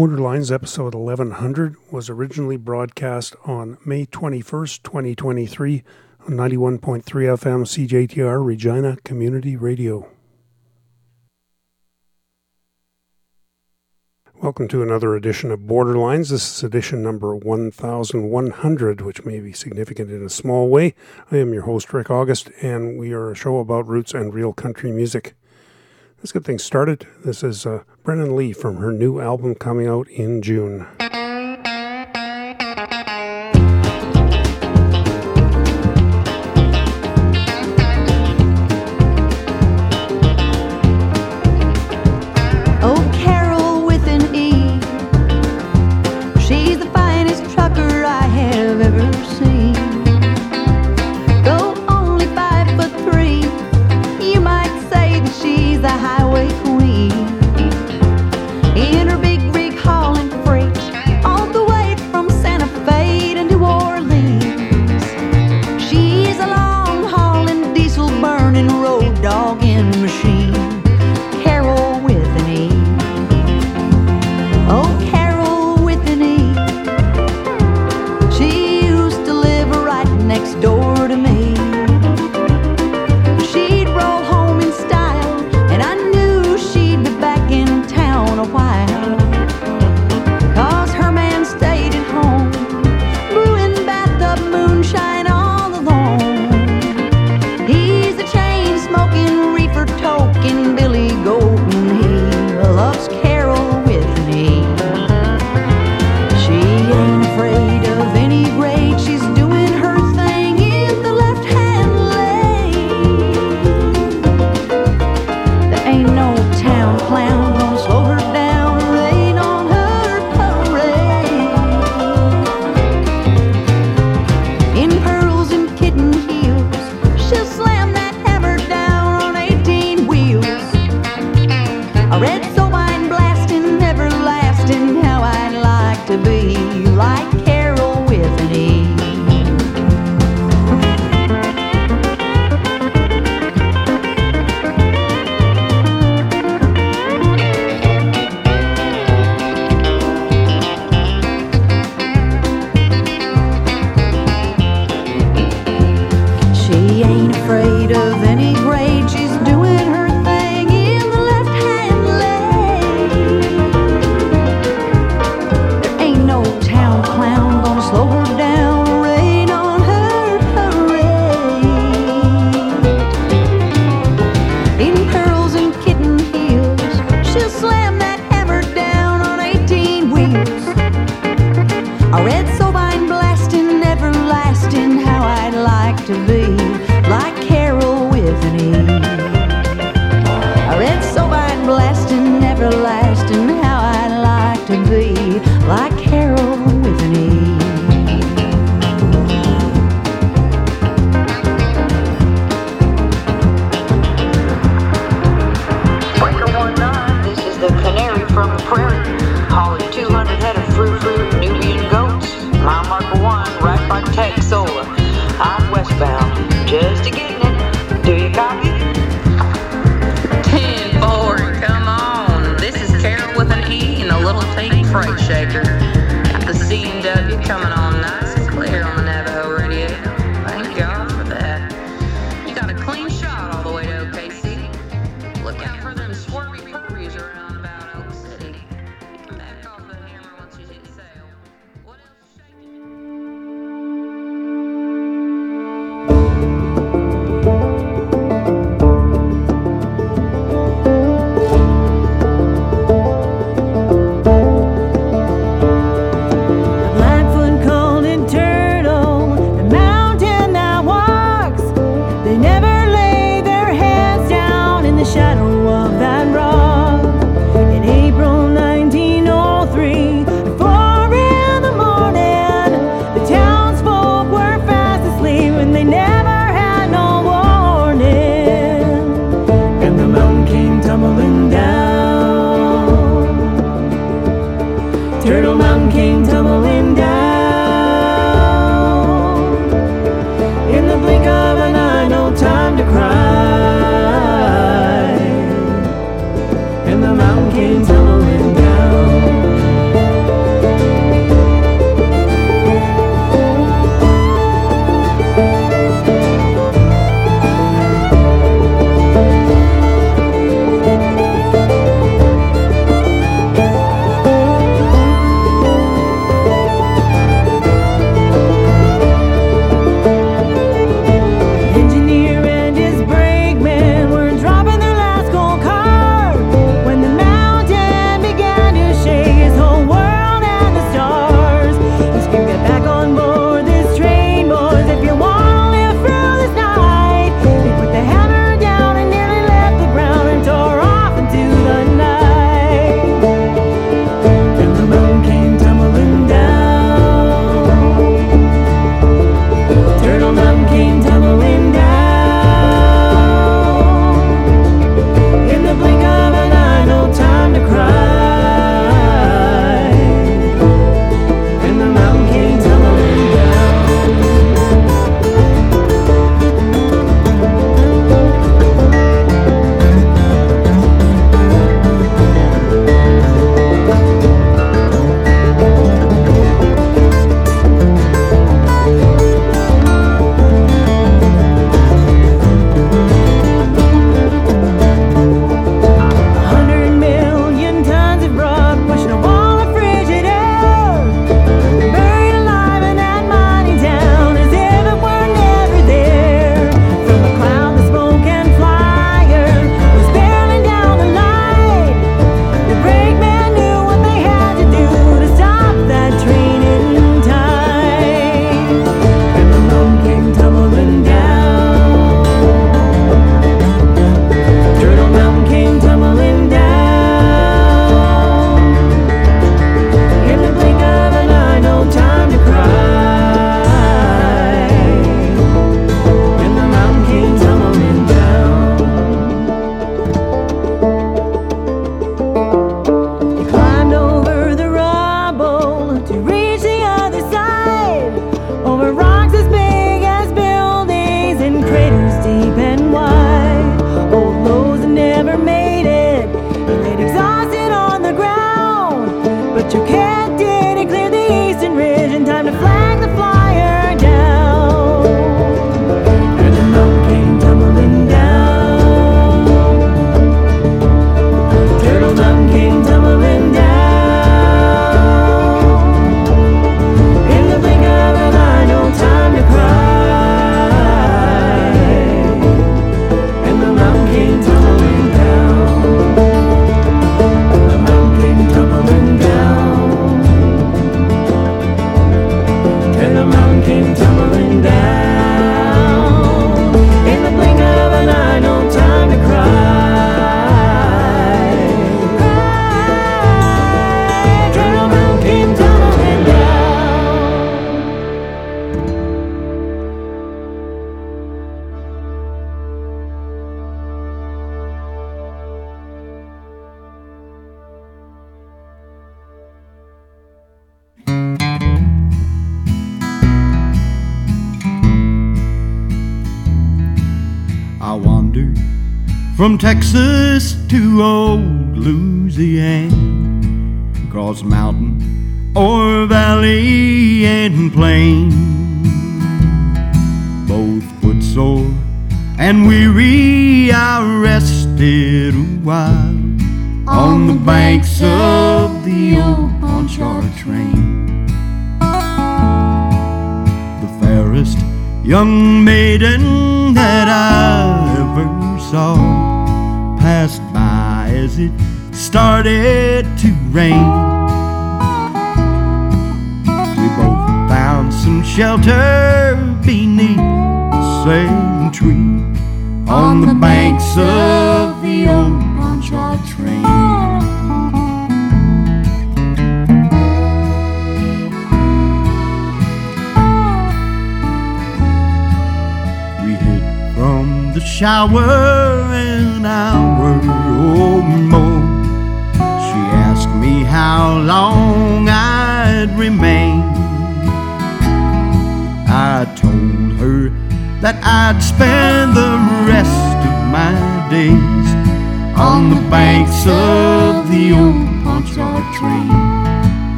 Borderlines episode 1100 was originally broadcast on May 21st, 2023 on 91.3 FM CJTR Regina Community Radio. Welcome to another edition of Borderlines. This is edition number 1100, which may be significant in a small way. I am your host, Rick August, and we are a show about roots and real country music. Let's get things started. This is uh, Brennen Leigh from her new album coming out in June. And the mountain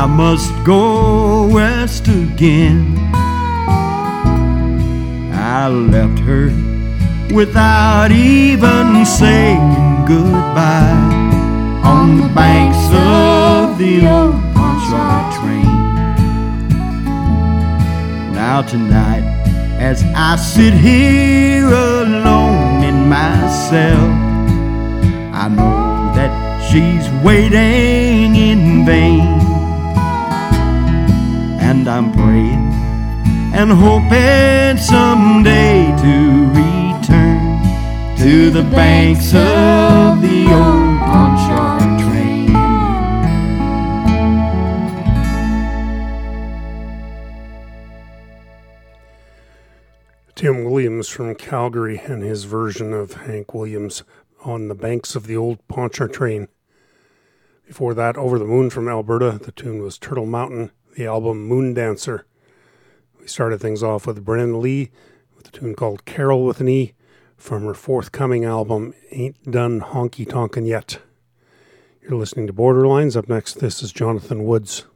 I must go west again. I left her without even saying goodbye on the banks of the old Pontchartrain. Now tonight, as I sit here alone in my cell, I know that she's waiting in vain. And I'm praying and hoping someday to return to the banks of the old Pontchartrain. Tim Williams from Calgary and his version of Hank Williams on the banks of the old Pontchartrain. Before that, Over the Moon from Alberta. The tune was Turtle Mountain, the album Moondancer. We started things off with Brennen Leigh with a tune called Carole with an E from her forthcoming album Ain't Done Honky Tonkin' Yet. You're listening to Borderlines. Up next, this is Jonathan Woods.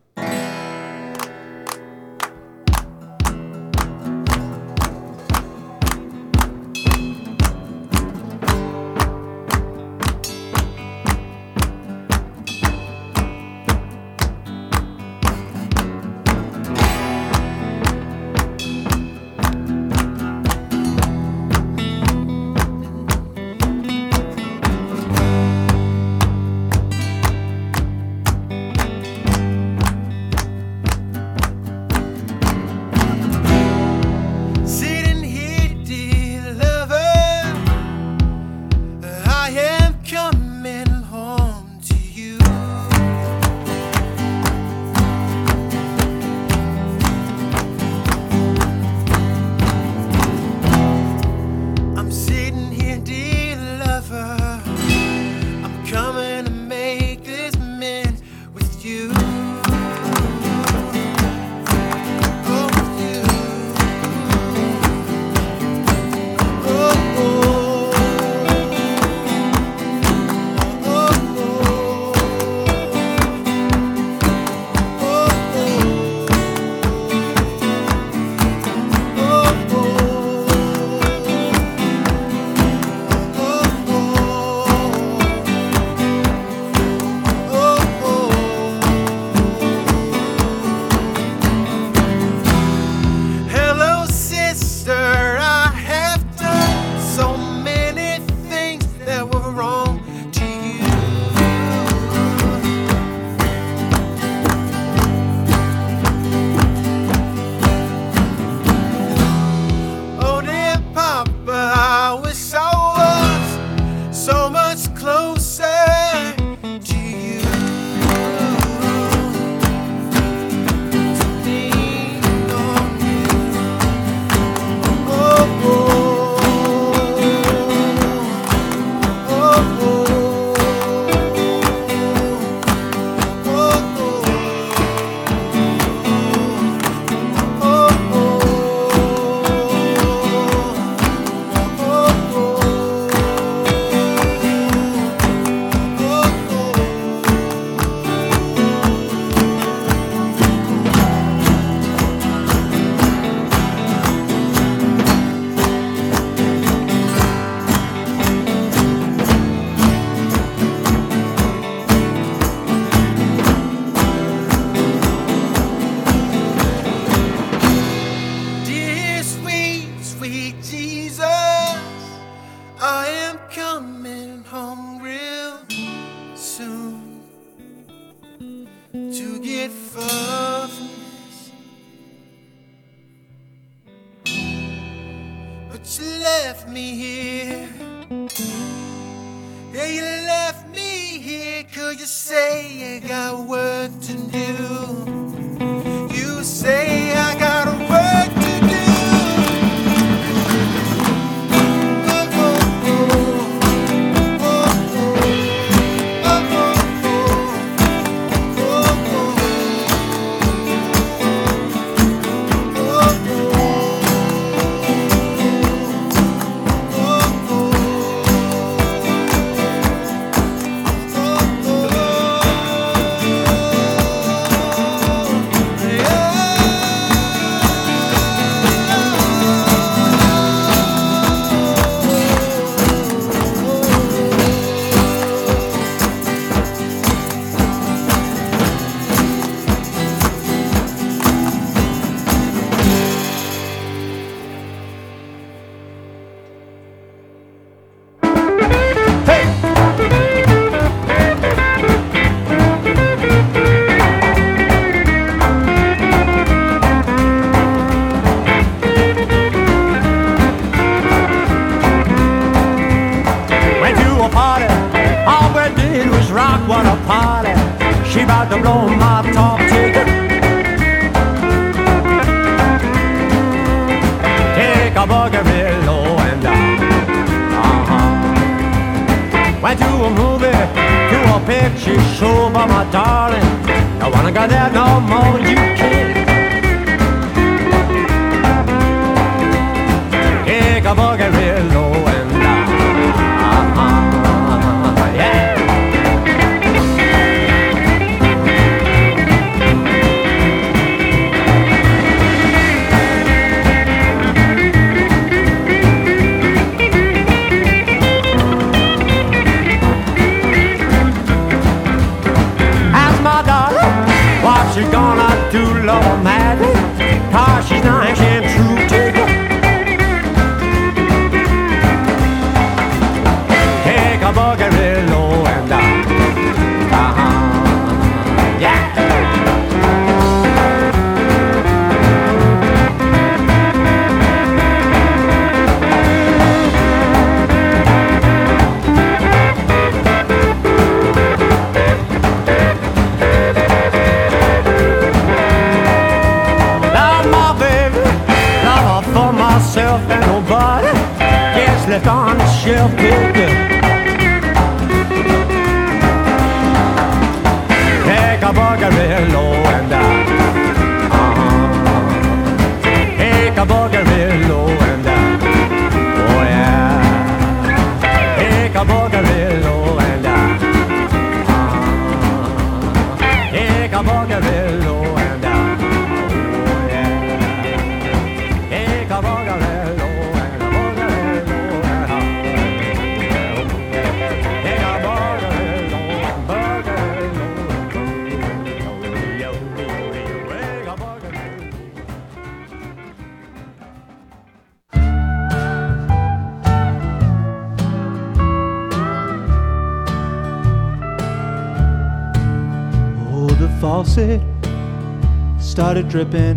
Myself and nobody gets left on the shelf. Dripping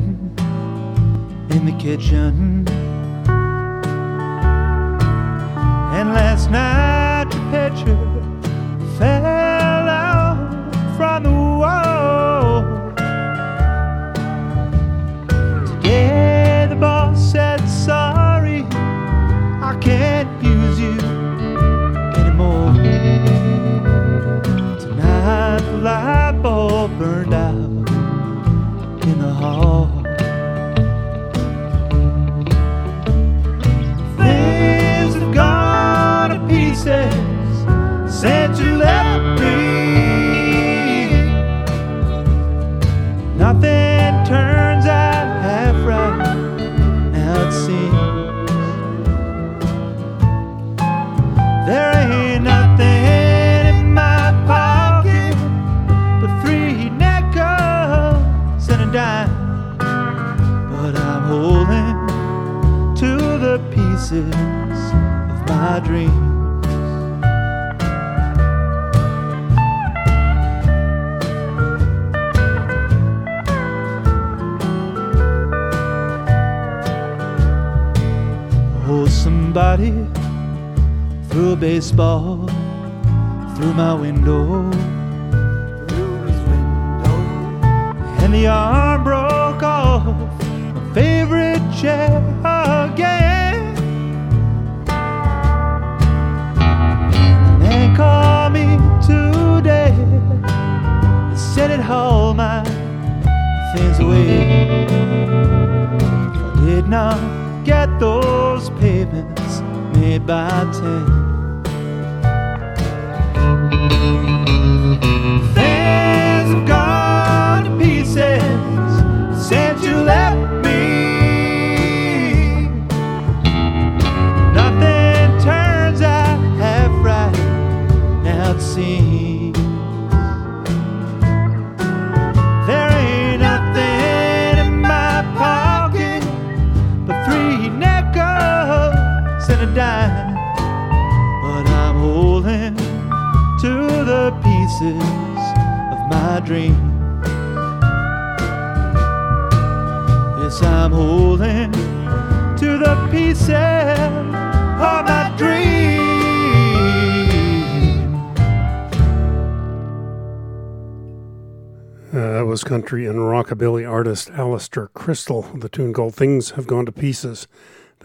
Country and rockabilly artist Alistair Christl. The tune called Things Have Gone to Pieces.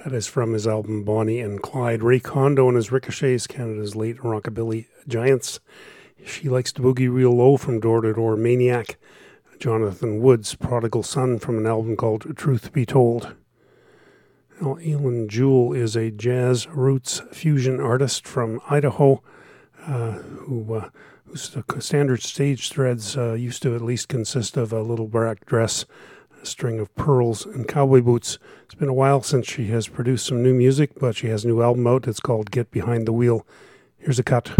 That is from his album Bonnie and Clyde. Ray Condo and his Ricochets, Canada's late rockabilly giants. She likes to boogie real low from Door to Door Maniac. Jonathan Woods, Prodigal Son, from an album called Truth Be Told. Now, Eilen Jewell is a jazz roots fusion artist from Idaho uh, who uh, standard stage threads uh, used to at least consist of a little black dress, a string of pearls, and cowboy boots. It's been a while since she has produced some new music, but she has a new album out. It's called Get Behind the Wheel. Here's a cut.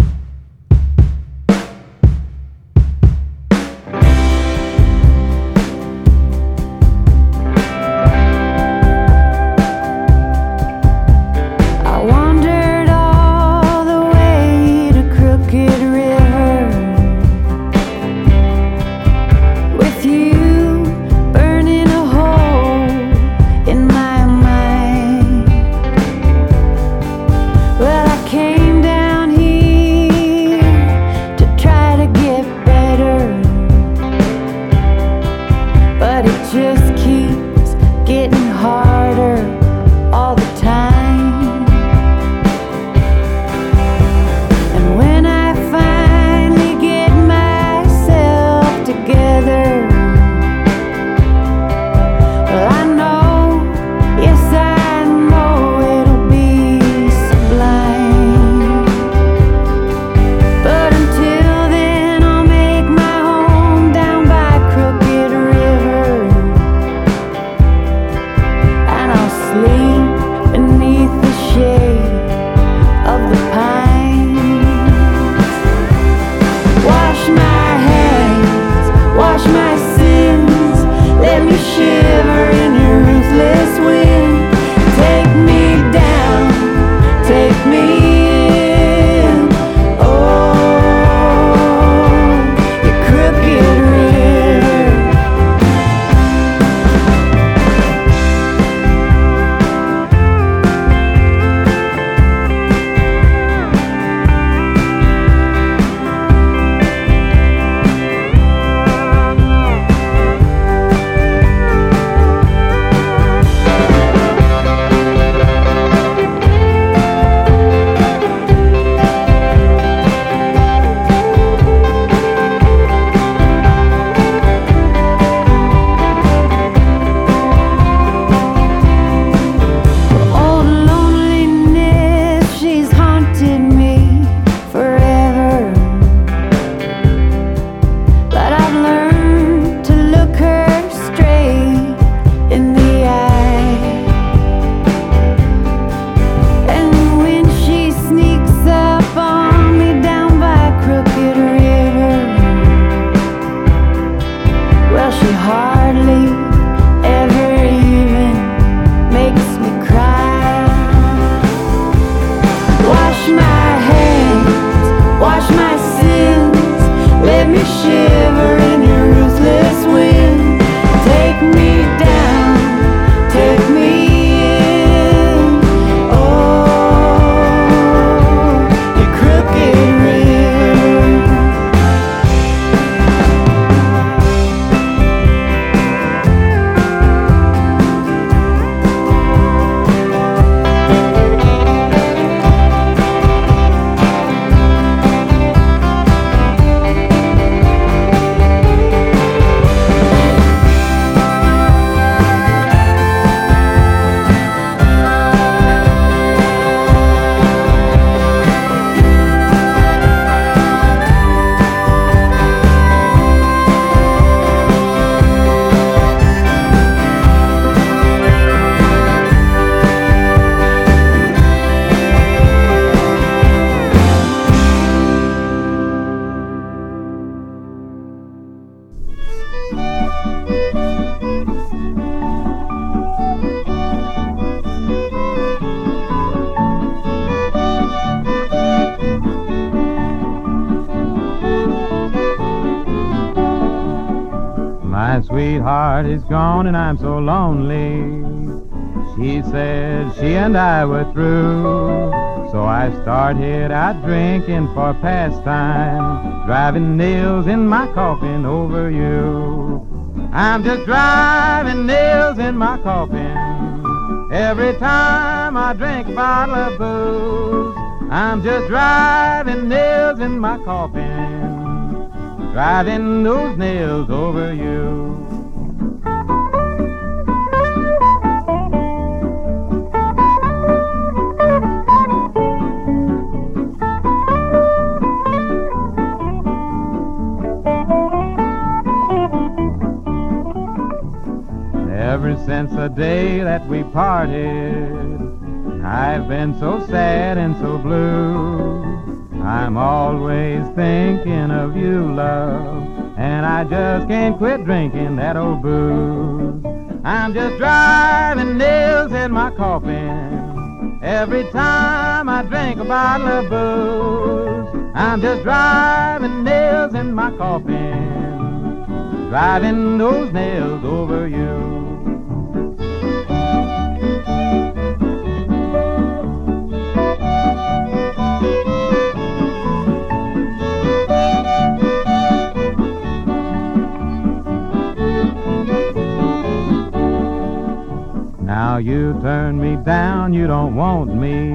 Is gone and I'm so lonely. She said she and I were through. So I started out drinking for pastime, driving nails in my coffin over you. I'm just driving nails in my coffin. Every time I drink a bottle of booze, I'm just driving nails in my coffin, driving those nails over you. The day that we parted, I've been so sad and so blue. I'm always thinking of you, love, and I just can't quit drinking that old booze. I'm just driving nails in my coffin every time I drink a bottle of booze. I'm just driving nails in my coffin, driving those nails over you. You turn me down, you don't want me.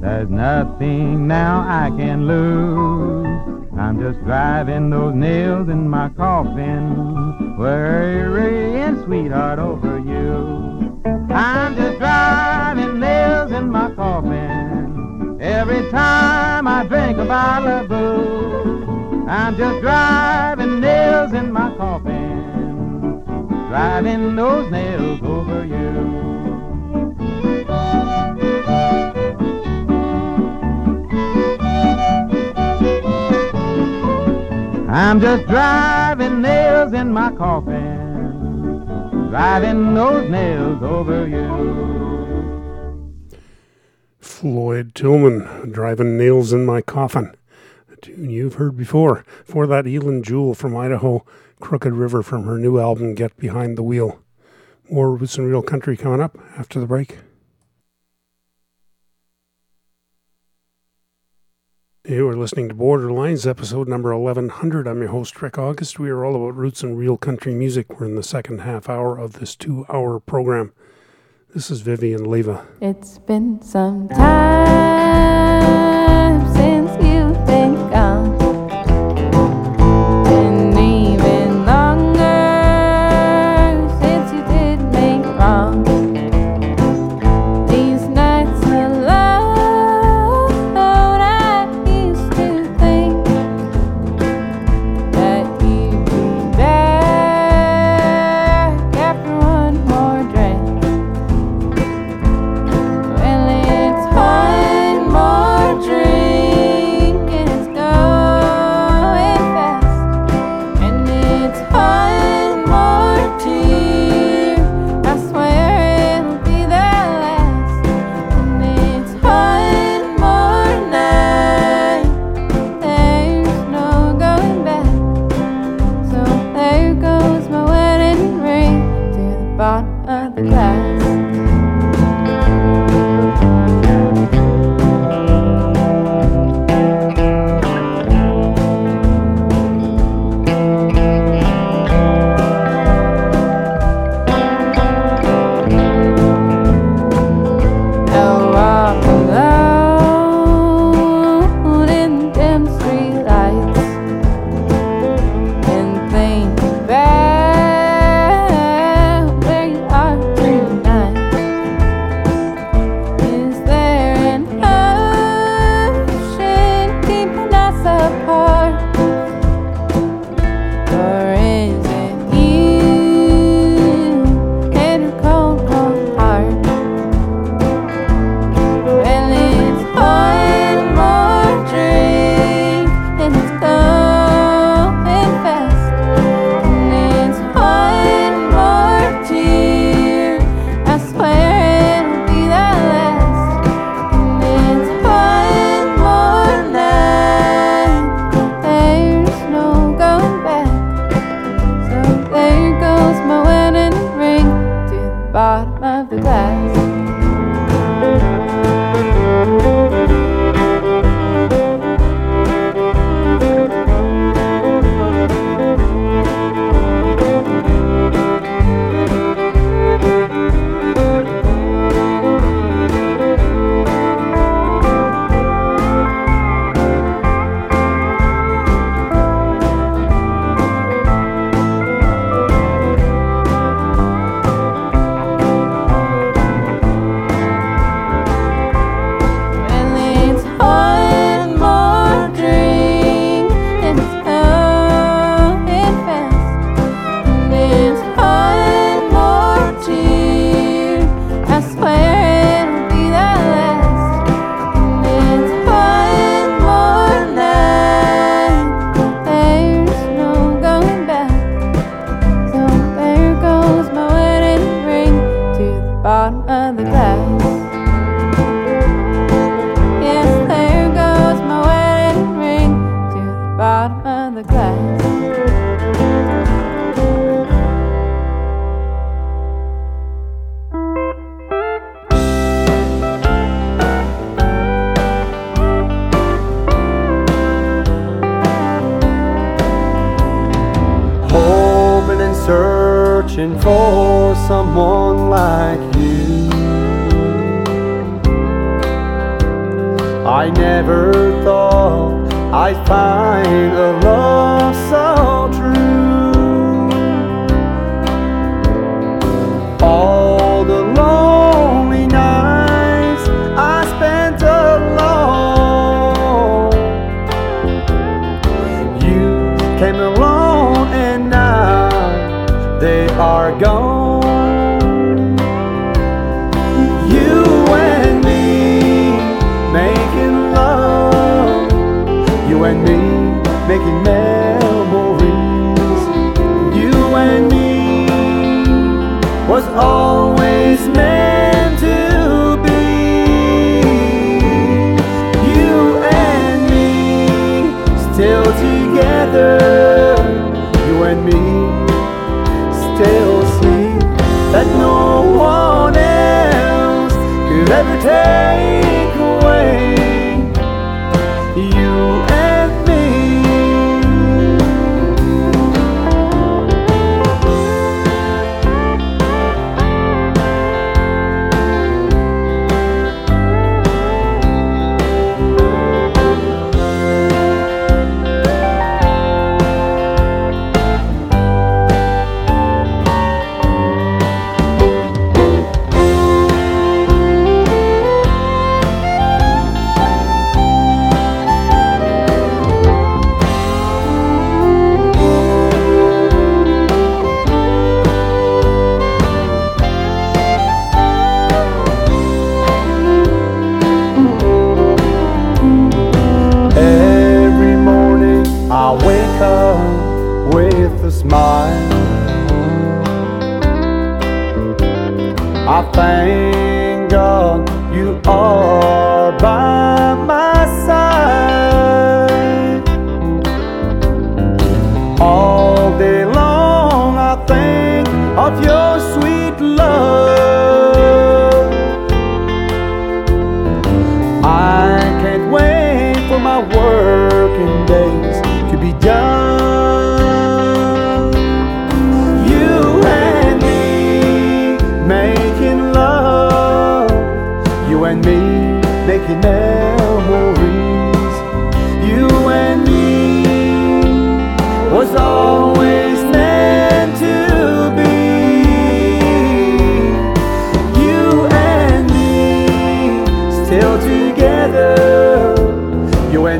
There's nothing now I can lose. I'm just driving those nails in my coffin, worrying, sweetheart, over you. I'm just driving nails in my coffin. Every time I drink a bottle of booze, I'm just driving nails in my coffin, driving those nails over I'm just driving nails in my coffin, driving those nails over you. Floyd Tillman, Driving Nails in My Coffin. A tune you've heard before. For that, Eilen Jewell from Idaho, Crooked River from her new album, Get Behind the Wheel. More Roots and Real Country coming up after the break. You are listening to Borderlines, episode number 1100. I'm your host, Rick August. We are all about roots and real country music. We're in the second half hour of this two hour program. This is Vivian Leva. It's been some time since you've been gone.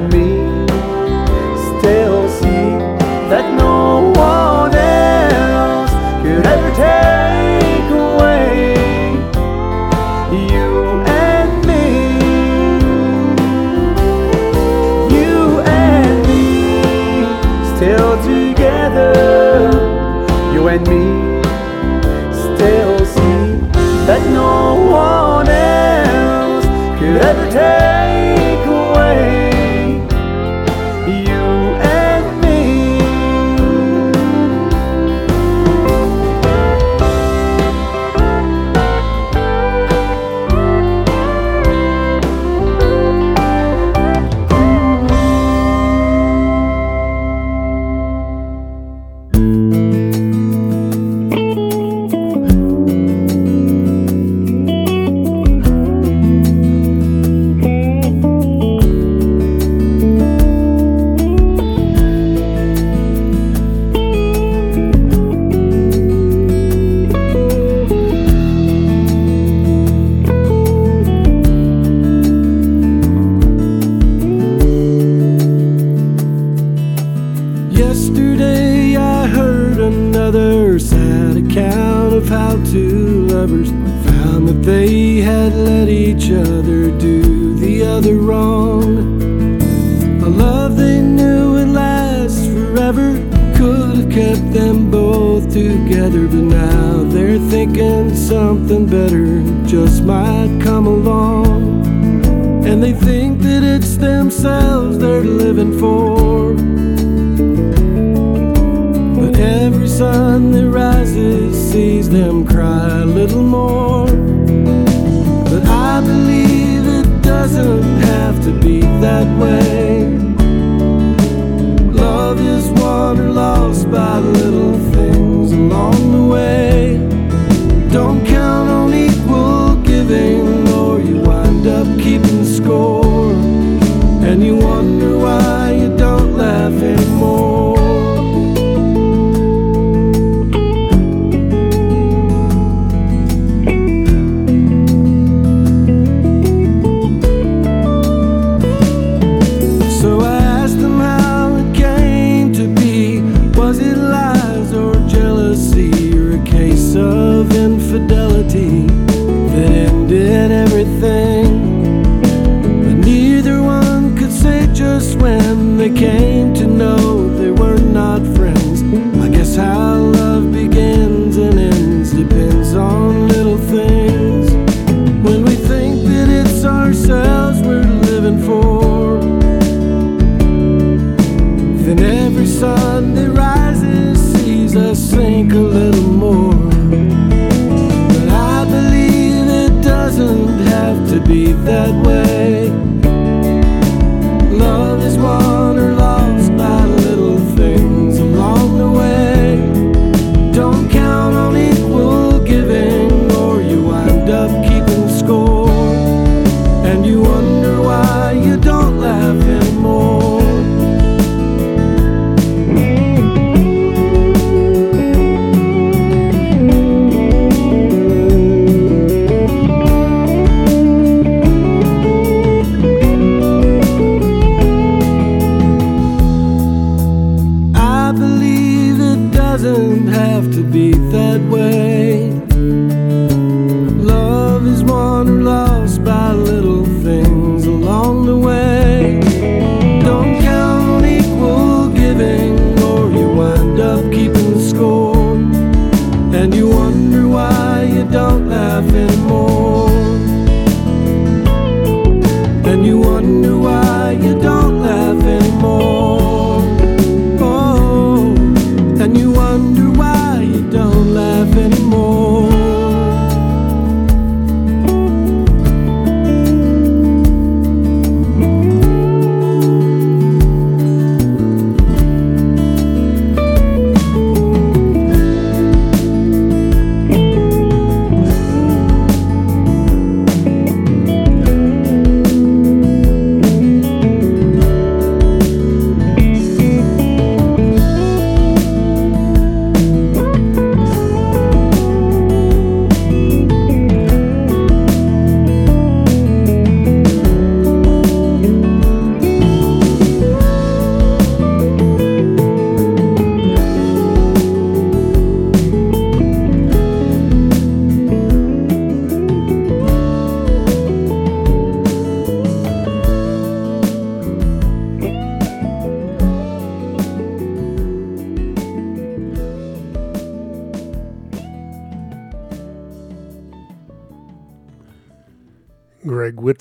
me.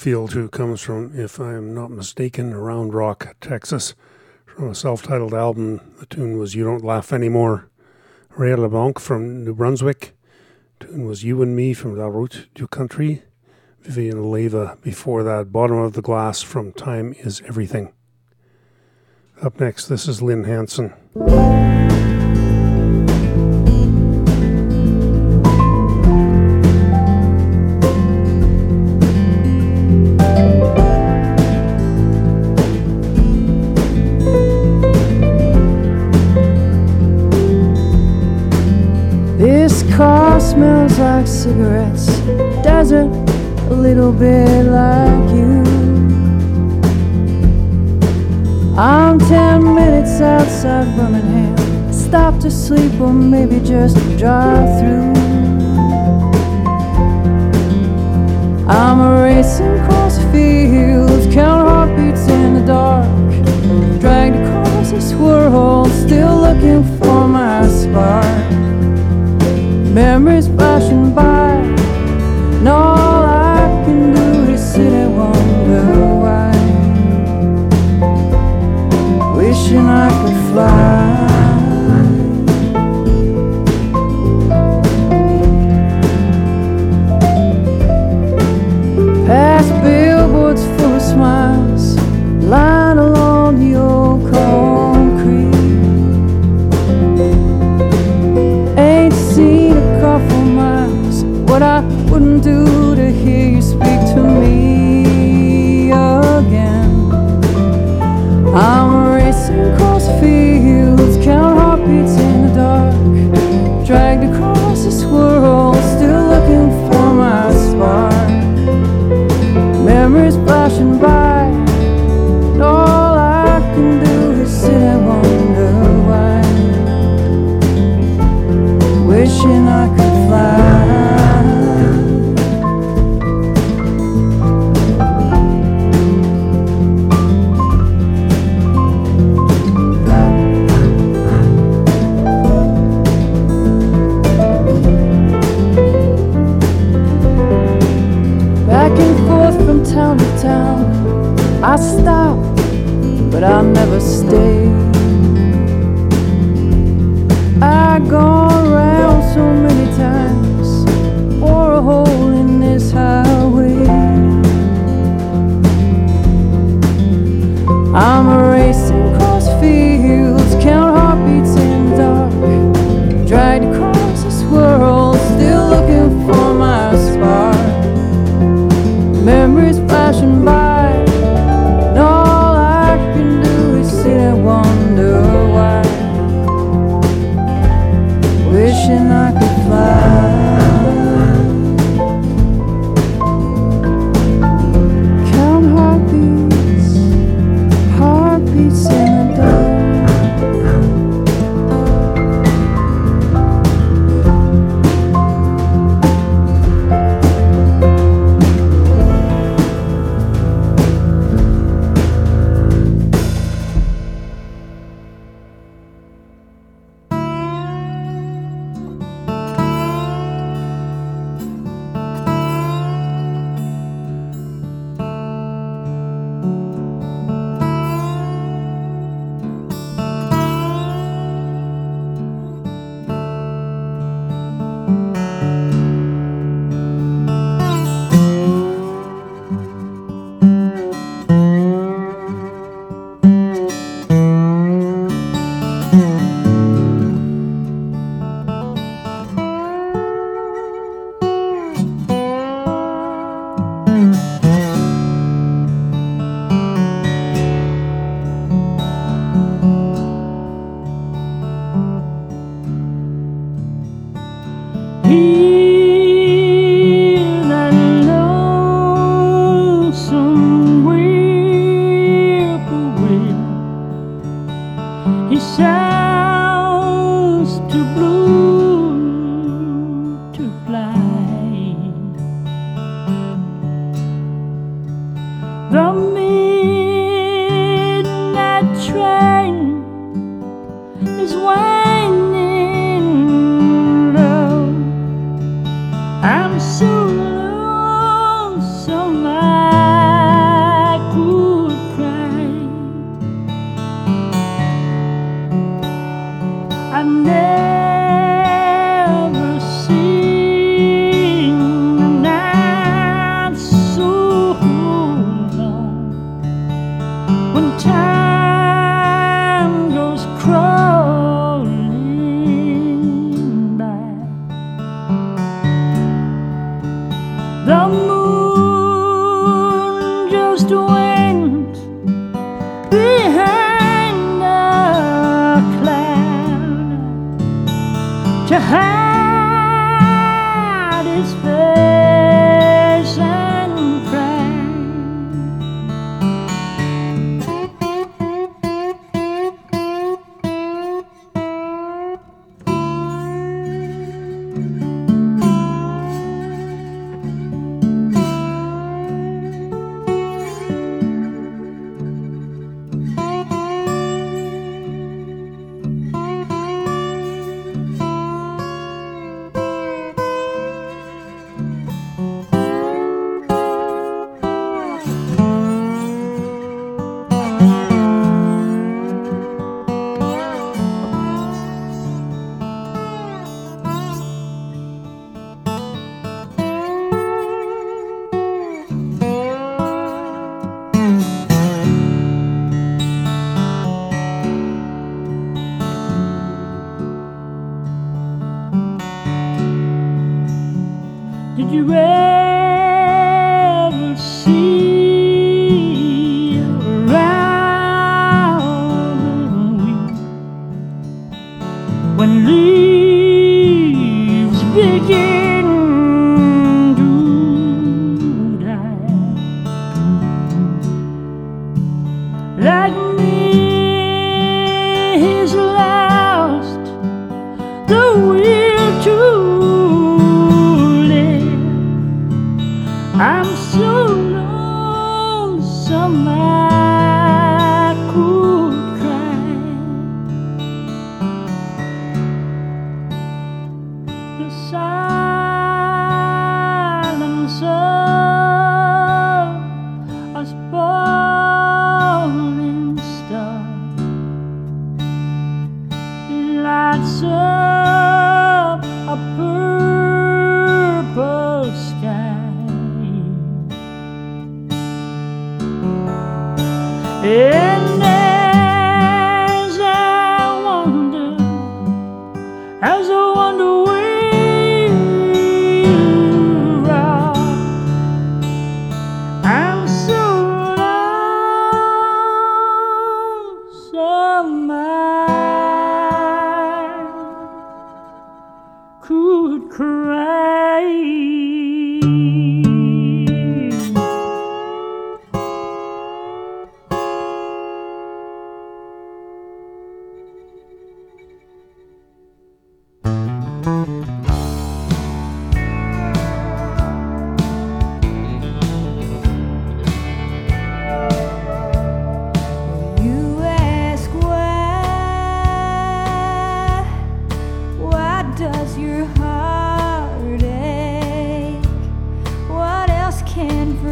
Field, who comes from, if I am not mistaken, Round Rock, Texas, from a self titled album. The tune was You Don't Laugh Anymore. Rhéal Leblanc from New Brunswick. The tune was You and Me from La Route du Country. Vivian Leva before that, Bottom of the Glass from Time is Everything. Up next, this is Lynne Hanson. cigarettes desert a little bit like you. I'm ten minutes outside Birmingham. Stop to sleep or maybe just drive through. I'm racing across fields count heartbeats in the dark. Dragged across this world still looking for my spark. Memories flashing by and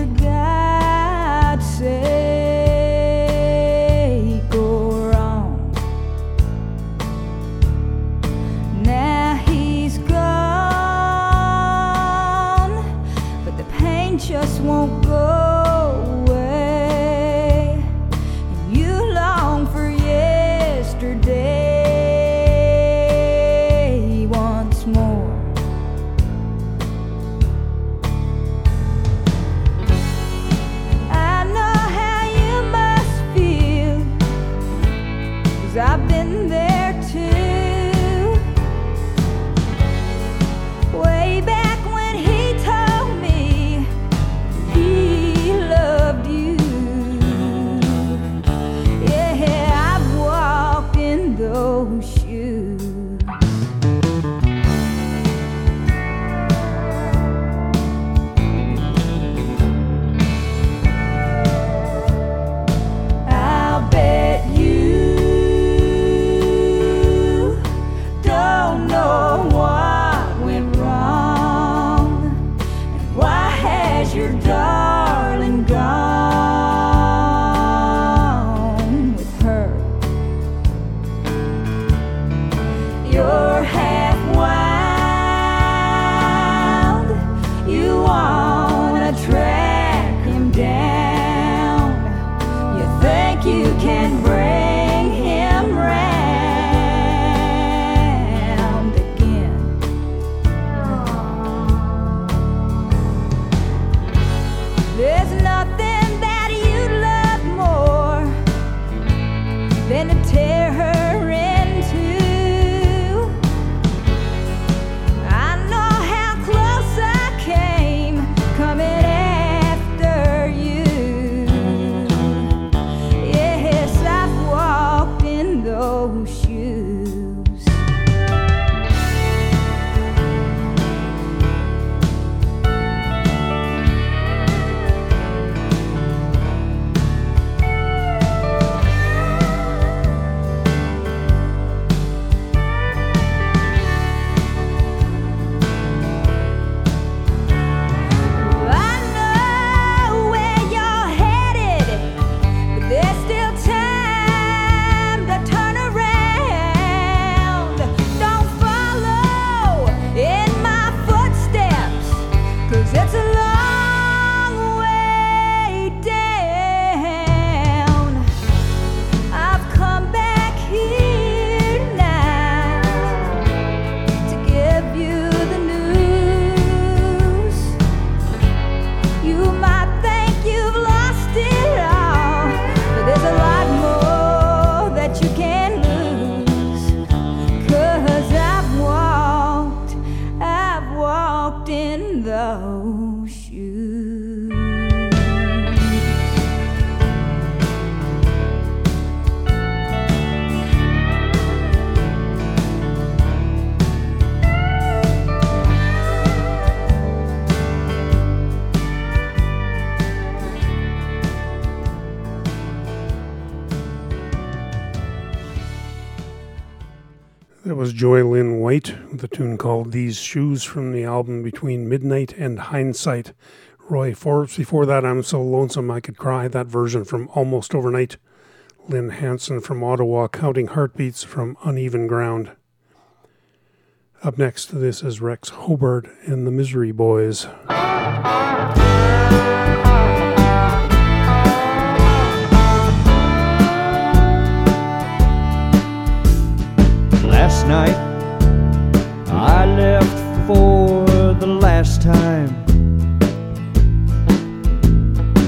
can, That was Joy Lynn White with a tune called These Shoes from the album Between Midnight and Hindsight. Roy Forbes, before that, I'm So Lonesome I Could Cry, that version from Almost Overnight. Lynne Hanson from Ottawa, Counting Heartbeats from Uneven Ground. Up next, this is Rex Hobart and the Misery Boys. Last night I left for the last time.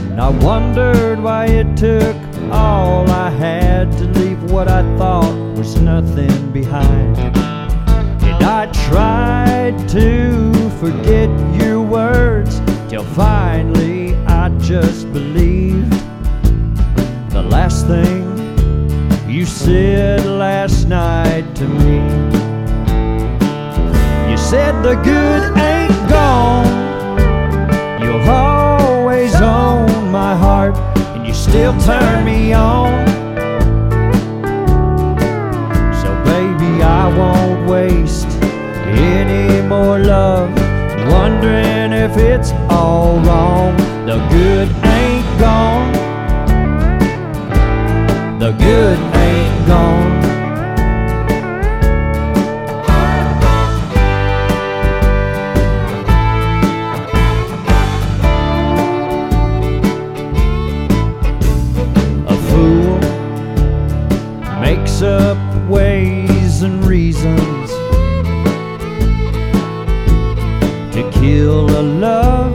And I wondered why it took all I had to leave what I thought was nothing behind. And I tried to forget your words till finally I just believed the last thing you said last night to me. You said the good ain't gone. You'll always own my heart, and you still turn me on. So, baby, I won't waste any more love wondering if it's all wrong. The good ain't gone. The good gone. A fool makes up ways and reasons to kill a love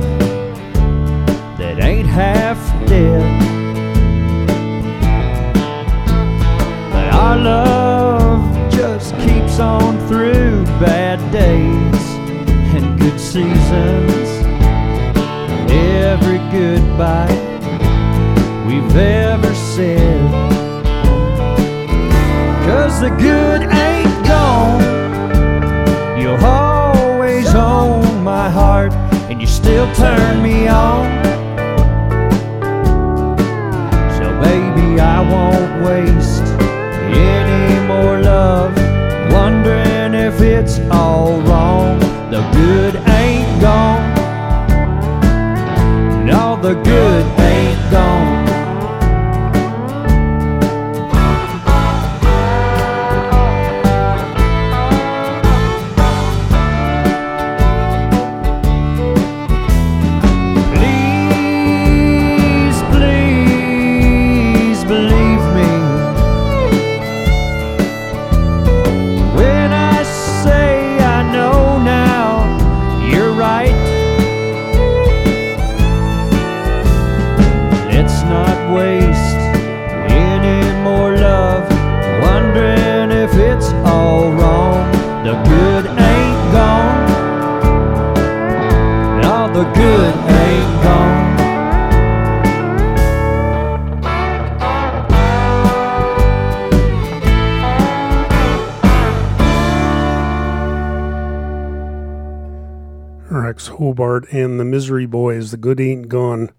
seasons. Every goodbye we've ever said. Cause the good ain't gone. You'll always own my heart, and you still turn me on. So, baby, I won't waste any more love wondering if it's all wrong. The good the good Hobart and the Misery Boys, The Good Ain't Gone.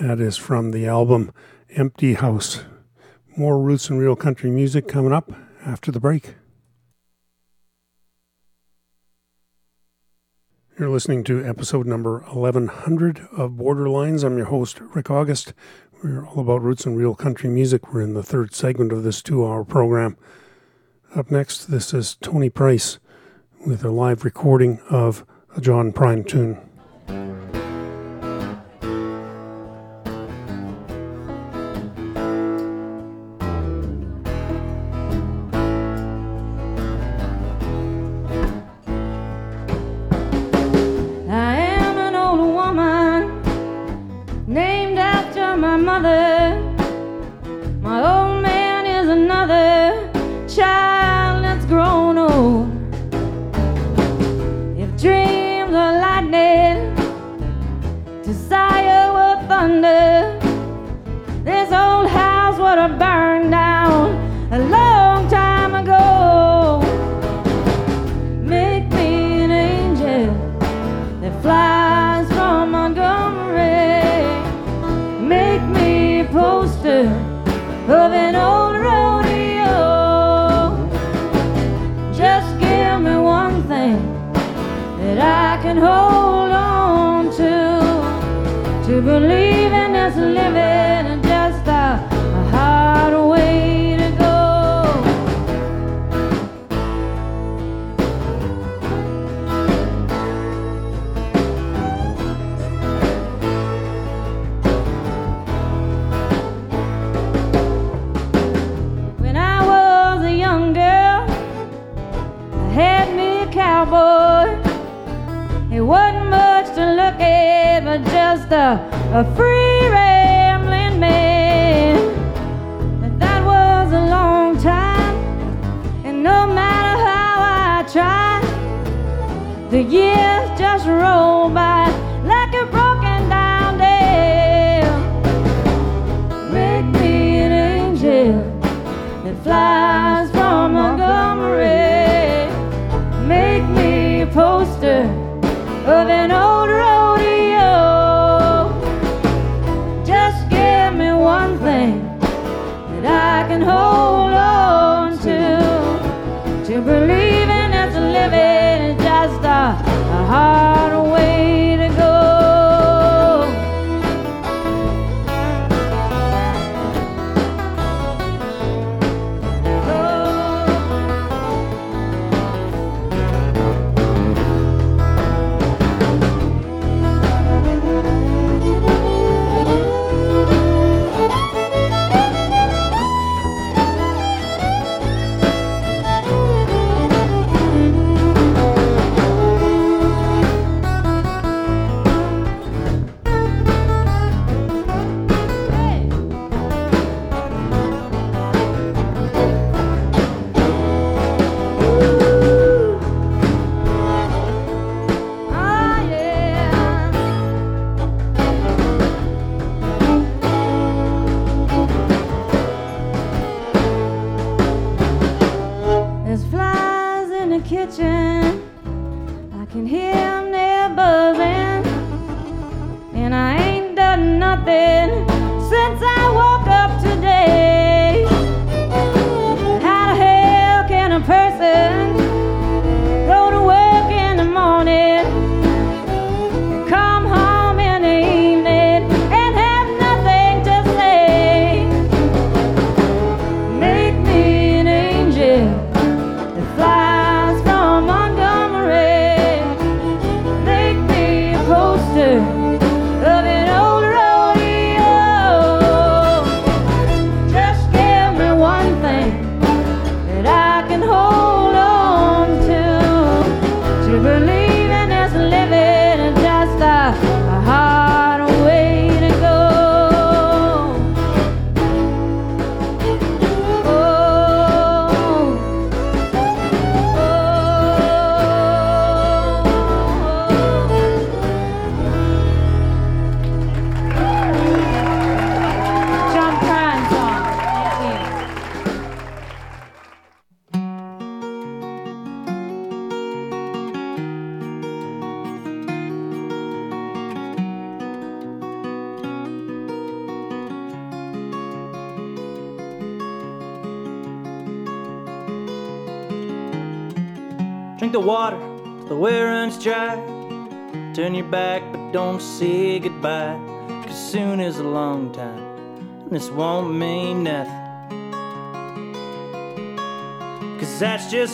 That is from the album Empty House. More roots and real country music coming up after the break. You're listening to episode number 1100 of Borderlines. I'm your host, Rick August. We're all about roots and real country music. We're in the third segment of this two hour program. Up next, this is Toni Price with a live recording of a John Prine tune.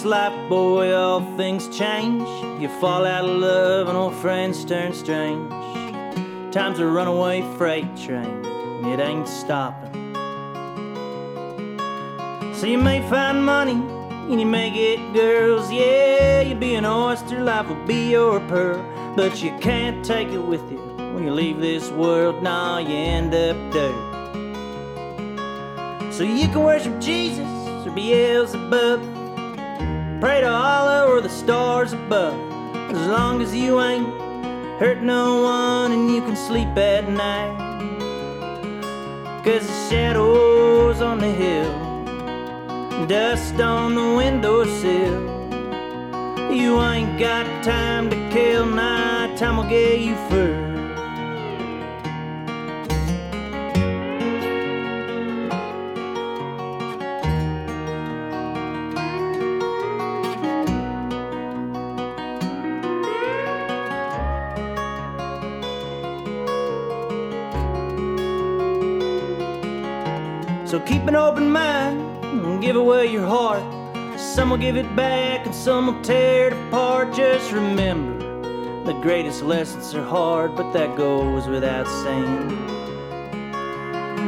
Life, boy, all things change. You fall out of love, and old friends turn strange. Time's a runaway freight train, it ain't stopping. So you may find money and you may get girls, yeah. You'll be an oyster, life will be your pearl. But you can't take it with you when you leave this world. Nah, you end up dirt. So you can worship Jesus or Beelzebub, pray to Allah or the stars above. As long as you ain't hurt no one and you can sleep at night. Cause the shadows on the hill dust on the windowsill. You ain't got time to kill, night time will get you first. Keep an open mind and give away your heart. Some will give it back and some will tear it apart. Just remember, the greatest lessons are hard, but that goes without saying.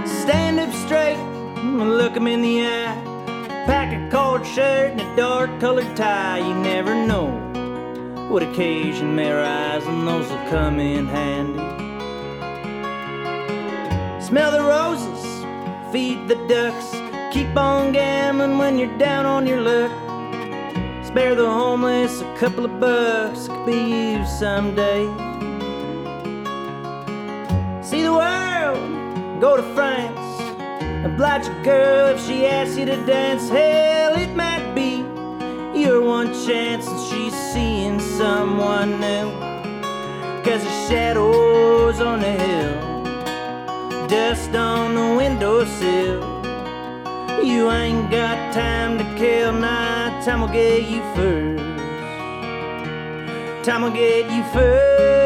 Stand up straight and look 'em in the eye. Pack a collared shirt and a dark colored tie. You never know what occasion may arise, and those will come in handy. Smell the roses, feed the ducks. Keep on gambling when you're down on your luck. Spare the homeless a couple of bucks, could be you someday. See the world, go to France. Oblige a girl if she asks you to dance. Hell, it might be your one chance and she's seeing someone new. Cause the shadows on the hill, dust on the windowsill. You ain't got time to kill, nah, time will get you first. Time will get you first.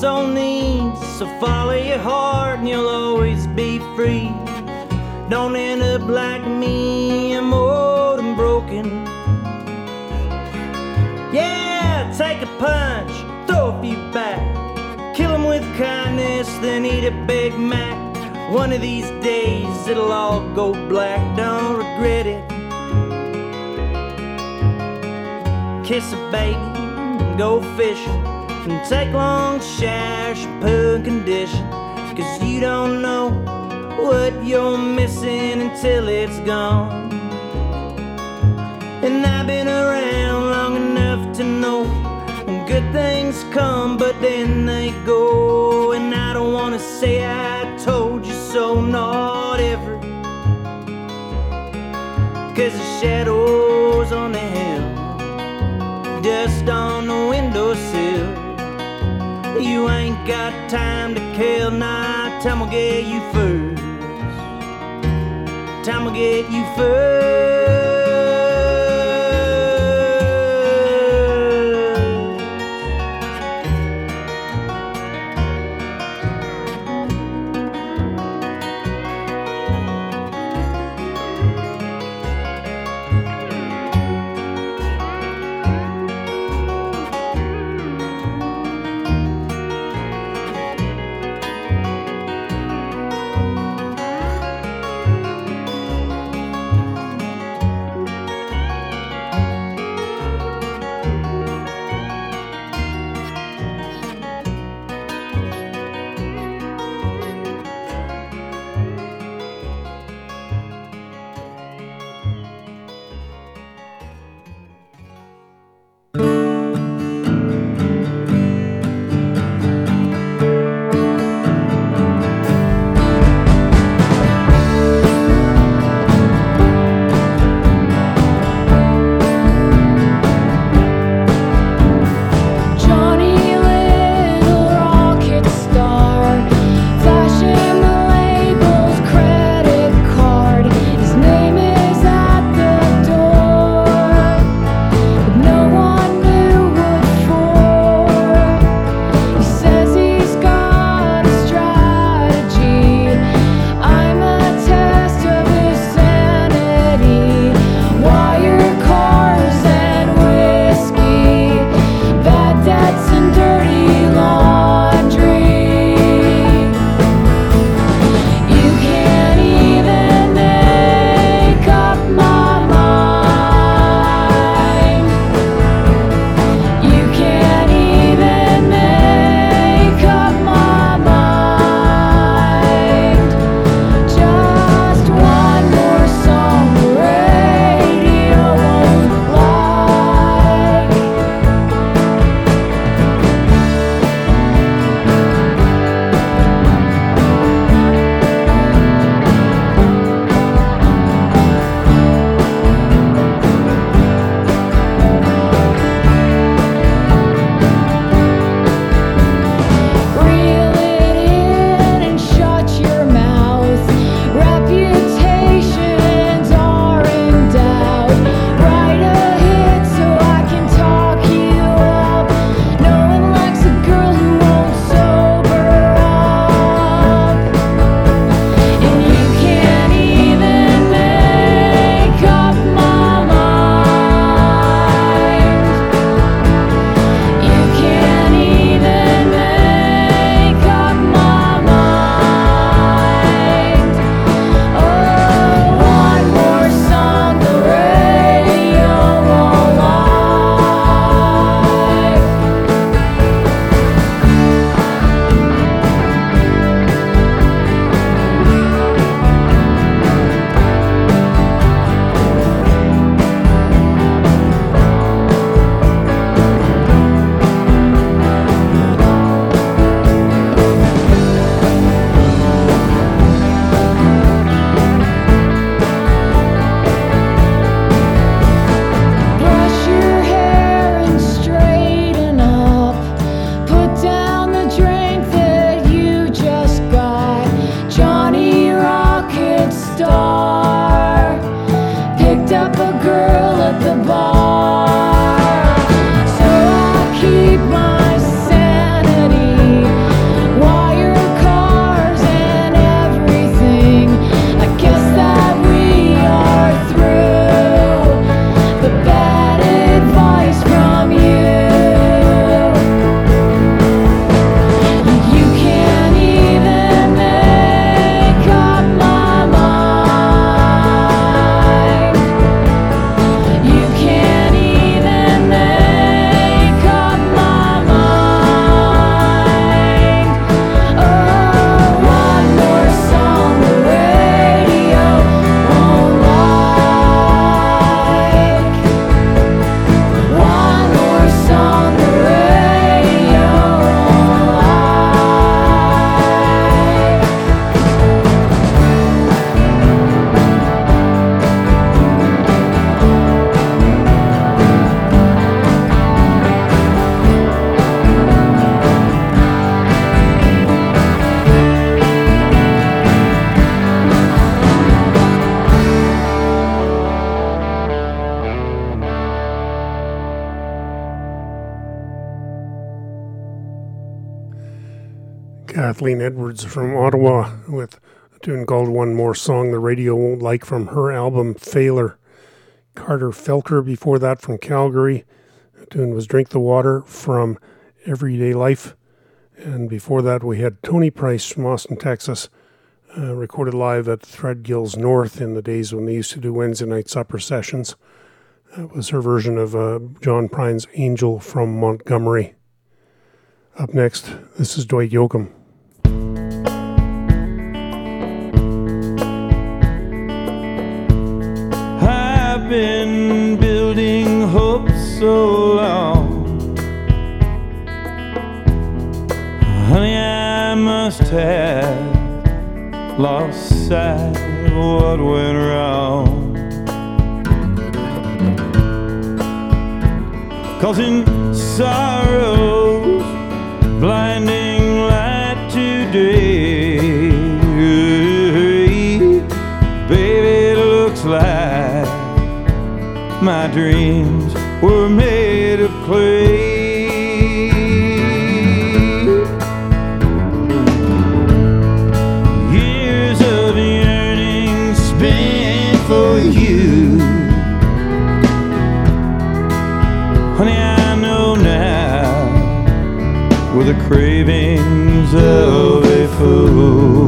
Soul needs. So follow your heart and you'll always be free. Don't end up like me, I'm old and broken. Yeah, take a punch, throw a few back. Kill 'em with kindness, then eat a Big Mac. One of these days it'll all go black, don't regret it. Kiss a baby, go fishing, and take long showers, shampoo and condition. Cause you don't know what you're missing until it's gone. And I've been around long enough to know when good things come, but then they go. And I don't wanna say I told you so, not ever. Cause the shadows on the hill dust on the windowsill. You ain't got time to kill, nah, time will get you first. Time will get you first. Kathleen Edwards from Ottawa with a tune called One More Song the Radio Won't Like from her album Failer. Carter Felker before that from Calgary. The tune was Drink the Water from Everyday Life. And before that, we had Toni Price from Austin, Texas, uh, recorded live at Threadgills North in the days when they used to do Wednesday night supper sessions. That was her version of uh, John Prine's Angel from Montgomery. Up next, this is Dwight Yoakam. Been building hope so long. Honey, I must have lost sight of what went wrong. Causing sorrows, blinding my dreams were made of clay. Years of yearning spent for you. Honey, I know now were the cravings of a fool.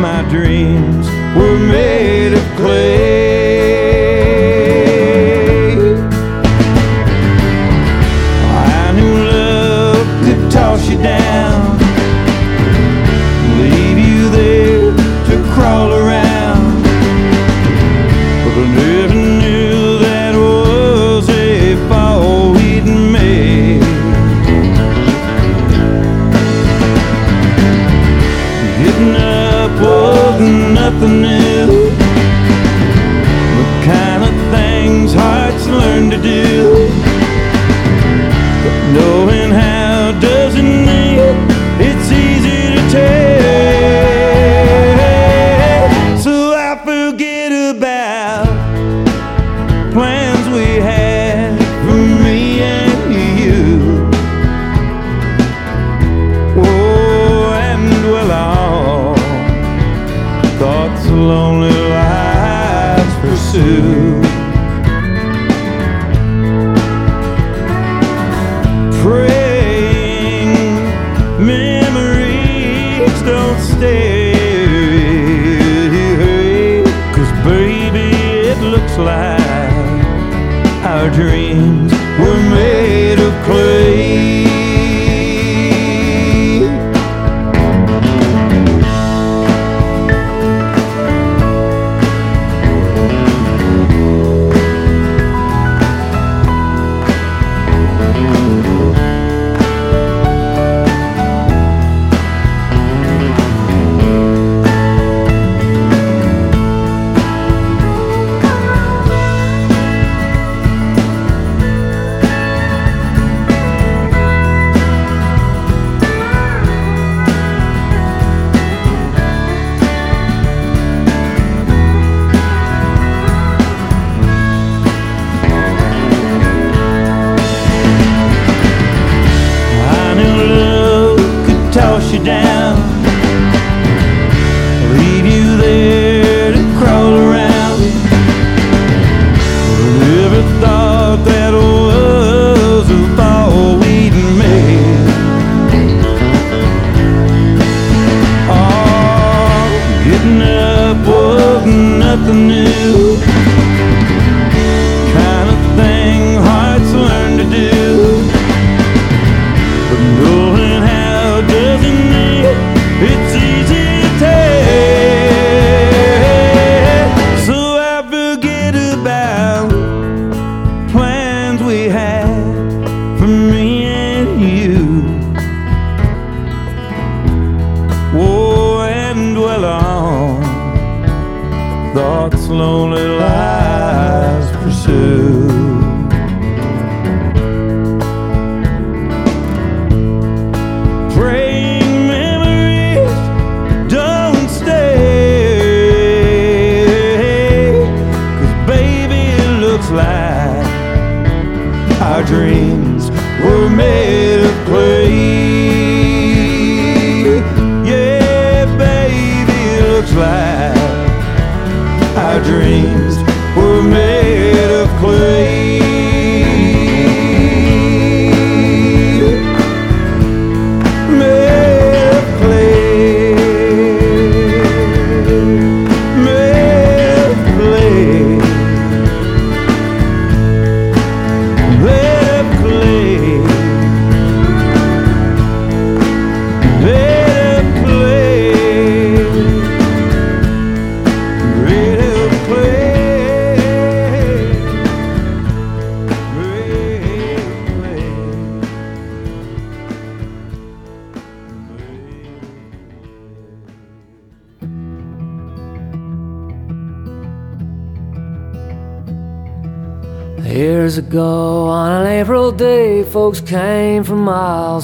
My dreams were made of clay. Like our dreams were made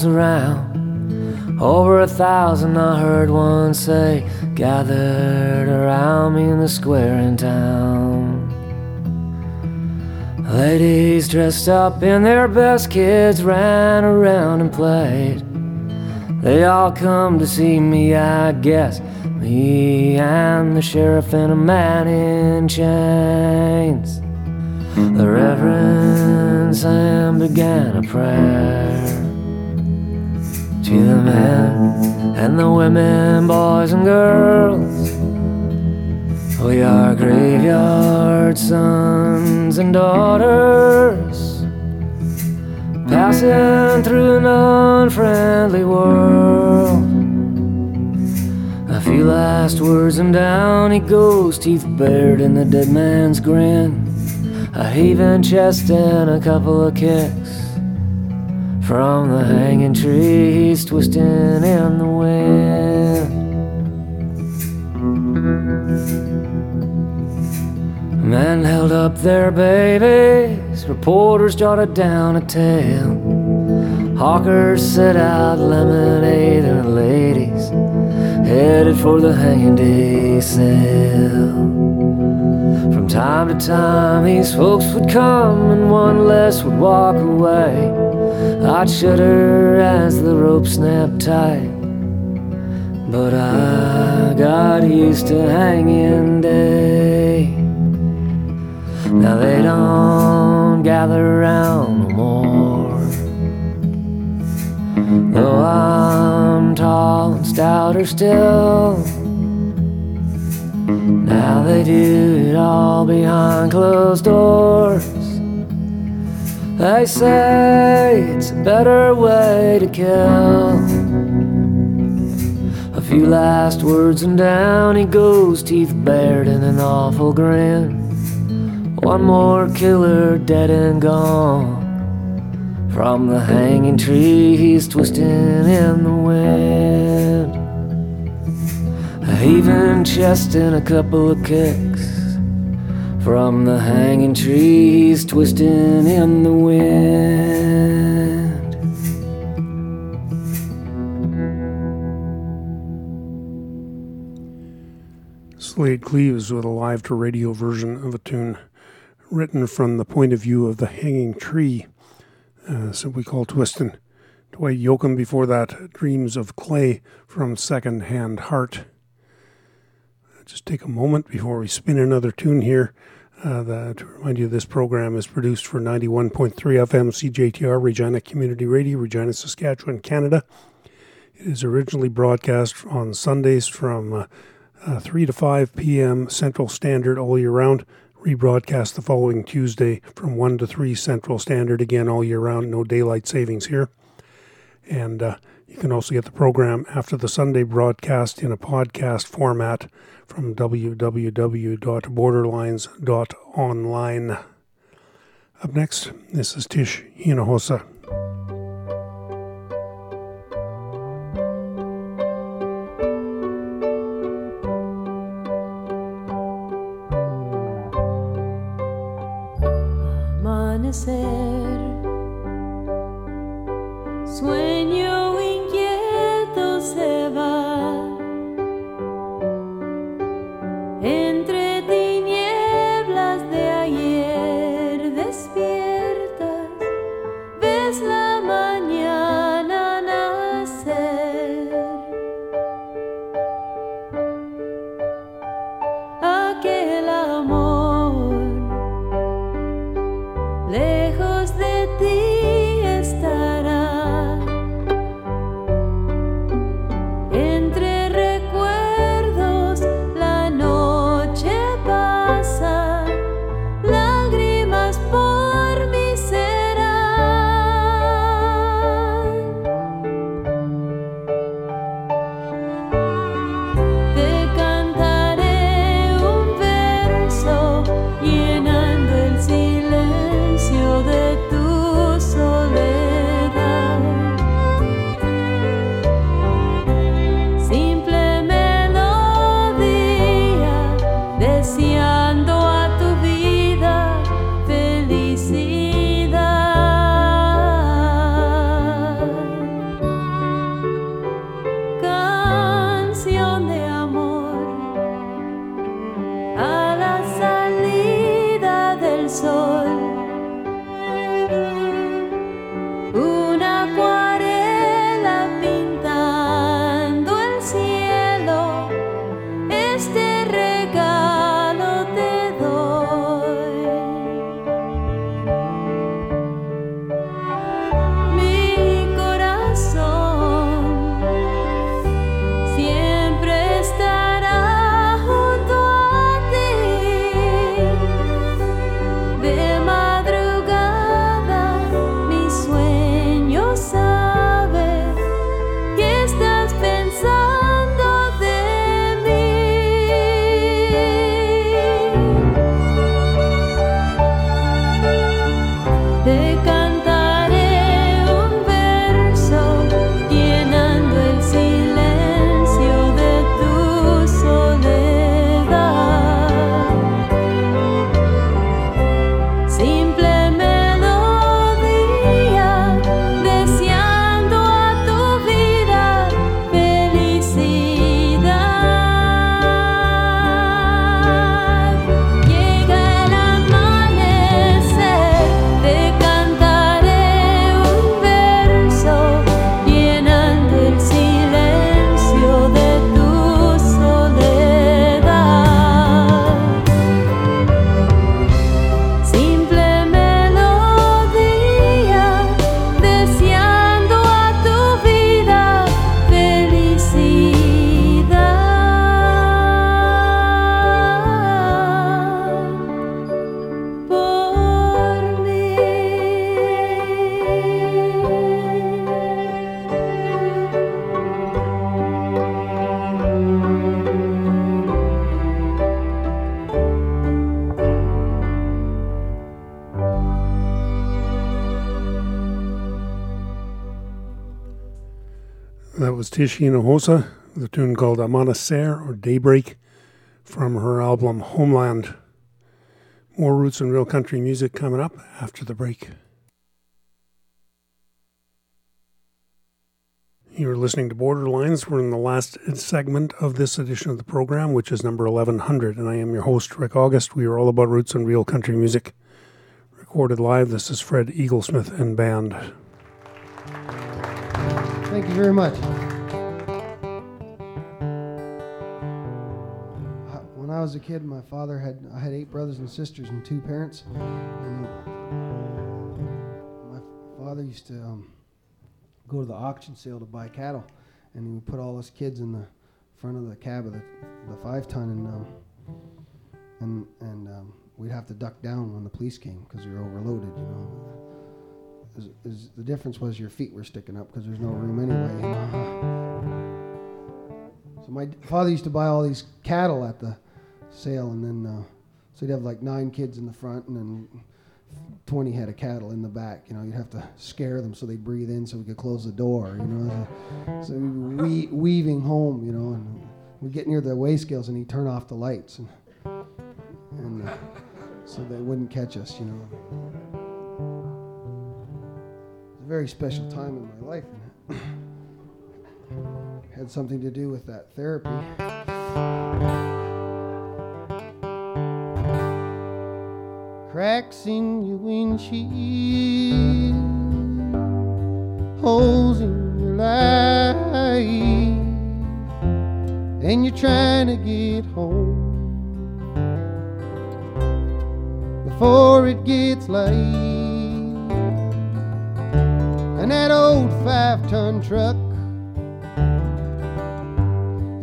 around. Over a thousand, I heard one say, gathered around me in the square in town. Ladies dressed up in their best, kids ran around and played. They all come to see me, I guess. Me and the sheriff and a man in chains. The Reverend Sam began a prayer to the men and the women, boys and girls. We are graveyard sons and daughters, passing through an unfriendly world. A few last words and down he goes, teeth bared in the dead man's grin. A heaving chest and a couple of kicks from the hanging trees twisting in the wind. Men held up their babies, reporters jotted down a tale. Hawkers set out lemonade and ladies headed for the hanging day sale. From time to time, these folks would come and one less would walk away. I'd shudder as the rope snapped tight. But I got used to hanging day. Now they don't gather around no more. Though I'm tall and stouter still. Now they do it all behind closed doors. They say it's a better way to kill. A few last words and down he goes, teeth bared in an awful grin. One more killer dead and gone. From the hanging tree he's twisting in the wind. Chest and a couple of kicks from the hanging trees twisting in the wind. Slaid Cleaves with a live to radio version of a tune written from the point of view of the hanging tree, uh, simply called Twistin'. Dwight Yoakam before that, Dreams of Clay from Second Hand Heart. Just take a moment before we spin another tune here. Uh, to remind you, this program is produced for 91.3 FM CJTR Regina Community Radio, Regina, Saskatchewan, Canada. It is originally broadcast on Sundays from uh, uh, 3 to 5 p.m. Central Standard all year round. Rebroadcast the following Tuesday from 1 to 3 Central Standard again all year round. No daylight savings here. And uh, you can also get the program after the Sunday broadcast in a podcast format from www.borderlines.online. Up next, this is Tish Hinojosa. amanecer. Sueño tinieblas Tish Hinojosa, the tune called Amanecer or Daybreak from her album Homeland. More roots and real country music coming up after the break. You're listening to Borderlines. We're in the last segment of this edition of the program, which is number 1100, and I am your host, Rick August. We are all about roots and real country music. Recorded live, this is Fred Eaglesmith and Band. Thank you very much. I was a kid, my father had I had eight brothers and sisters and two parents. And my father used to um, go to the auction sale to buy cattle, and he would put all us kids in the front of the cab of the, the five ton, and um, and and um, we'd have to duck down when the police came because we were overloaded, you know. Is, is the difference was your feet were sticking up because there's no room anyway. You know? So my father used to buy all these cattle at the sale, and then uh, so he'd have like nine kids in the front, and then 20 head of cattle in the back. You know, you'd have to scare them so they'd breathe in so we could close the door, you know. So, we weaving home, you know, and we'd get near the weigh scales and he'd turn off the lights and, and uh, so they wouldn't catch us, you know. It's a very special time in my life had something to do with that therapy. Cracks in your windshield, holes in your life, and you're trying to get home before it gets late. And that old five ton truck,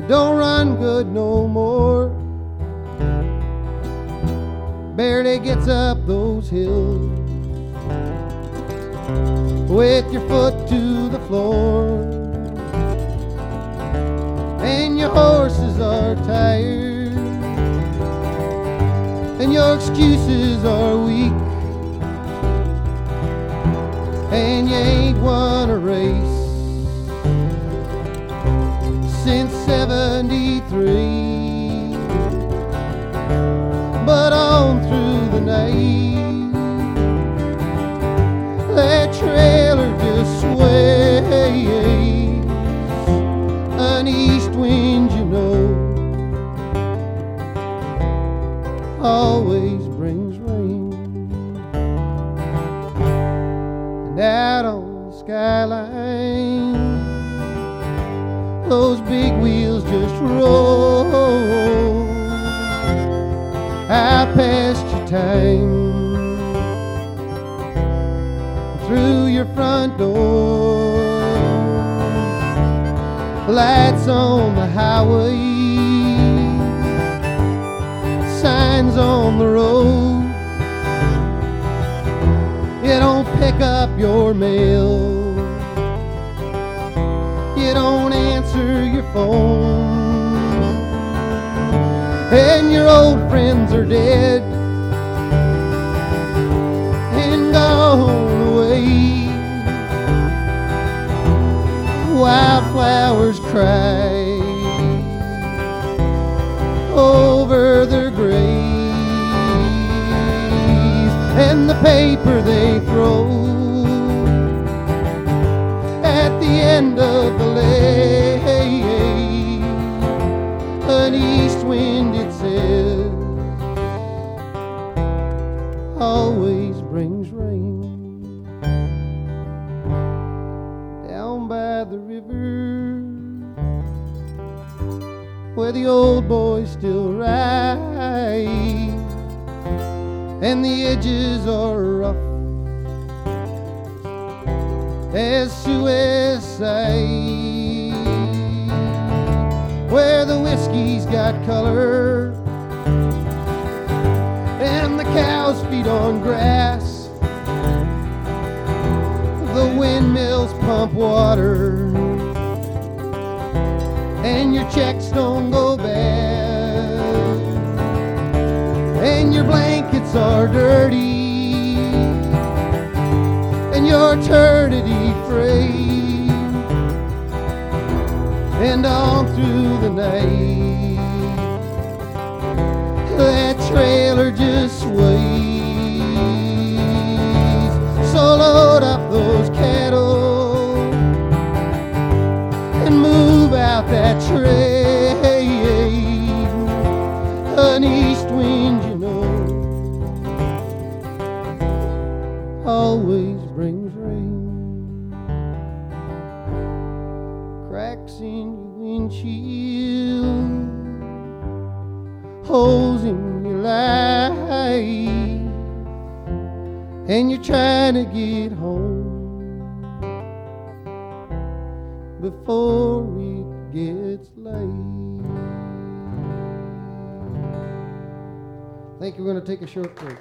it don't run good no more barely gets up those hills. With your foot to the floor. And your horses are tired. And your excuses are weak. And you ain't won a race since 73 but on through the night. That trailer just sways, an east wind, you know, always brings rain. And out on the skyline, those big wheels just roll time. Through your front door lights on the highway signs on the road. You don't pick up your mail. You don't answer your phone. And your old friends are dead and away. Wildflowers cry over their graves, and the paper they throw at the end of the lane the old boys still ride and the edges are rough. As suicide where the whiskey's got color. And the cows feed on grass. The windmills pump water and your checks don't go bad, and your blankets are dirty, and your eternity free, and on through the night. That trailer just pray. to take a short break.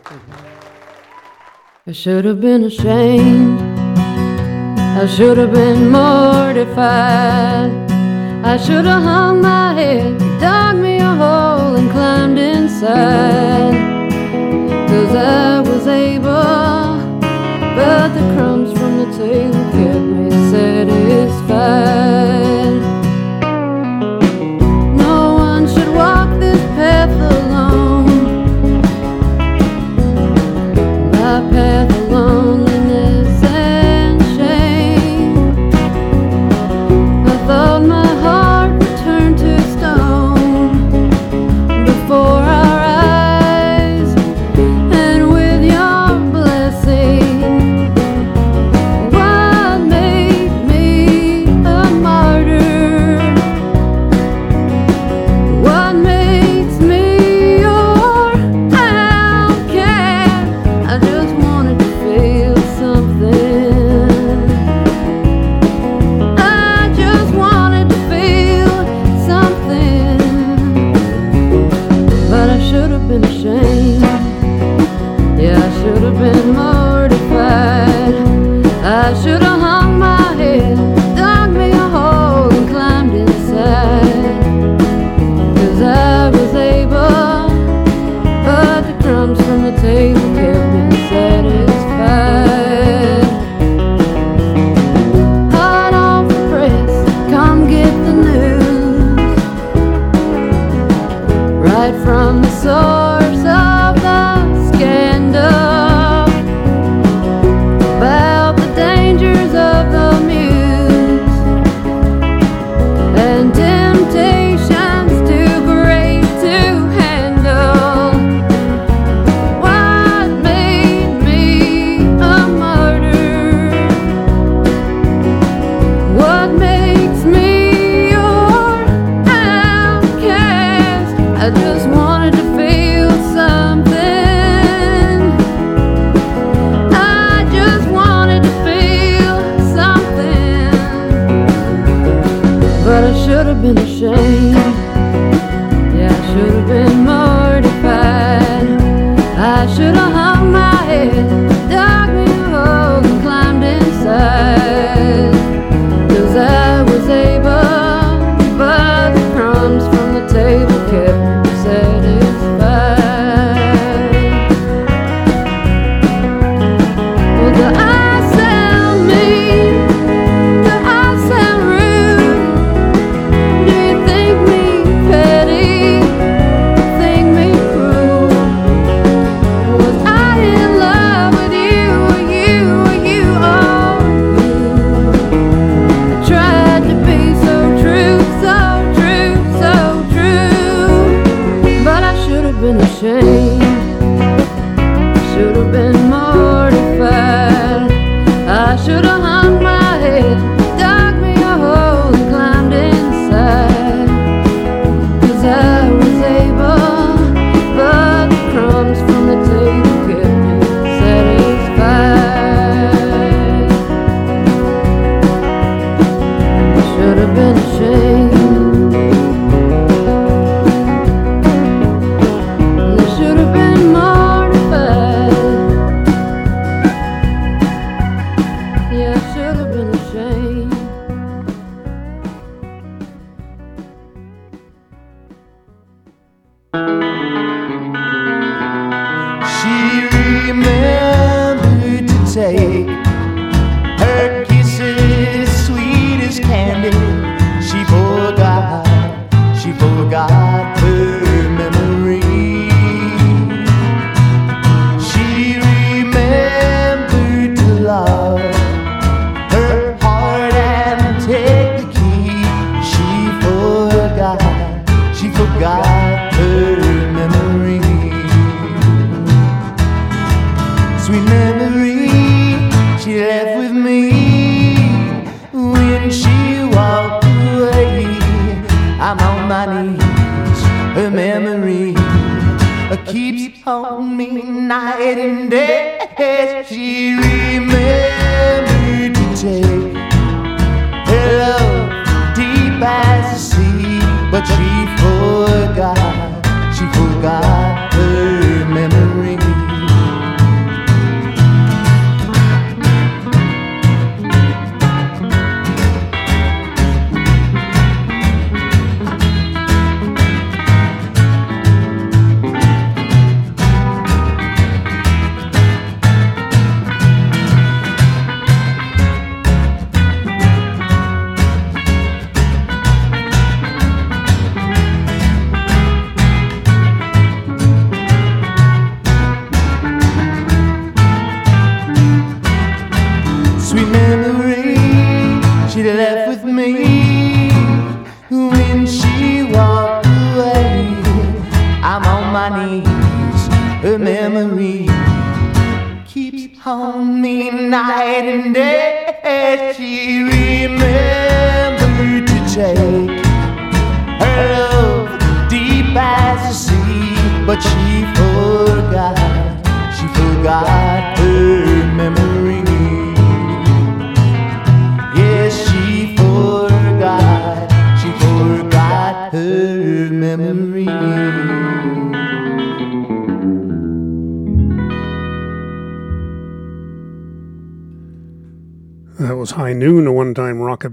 I should have been ashamed. I should have been mortified. I should have hung my head, dug me a hole, and climbed inside. Cause I was able, but the crumbs from the table kept me satisfied.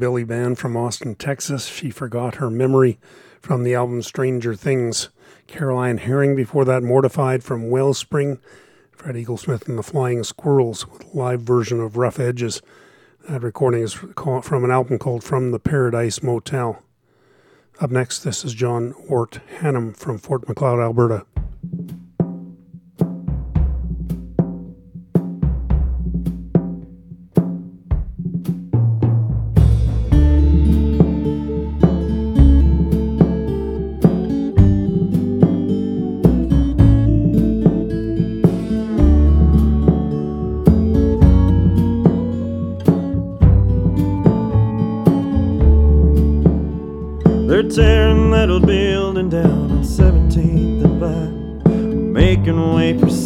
Rockabilly band from Austin, Texas. She forgot her memory from the album Stranger Things. Caroline Herring before that, Mortified from Wellspring. Fred Eaglesmith and the Flying Squirrels with live version of Rough Edges. That recording is from an album called From the Paradise Motel. Up next, this is John Wort Hannam from Fort Macleod, Alberta.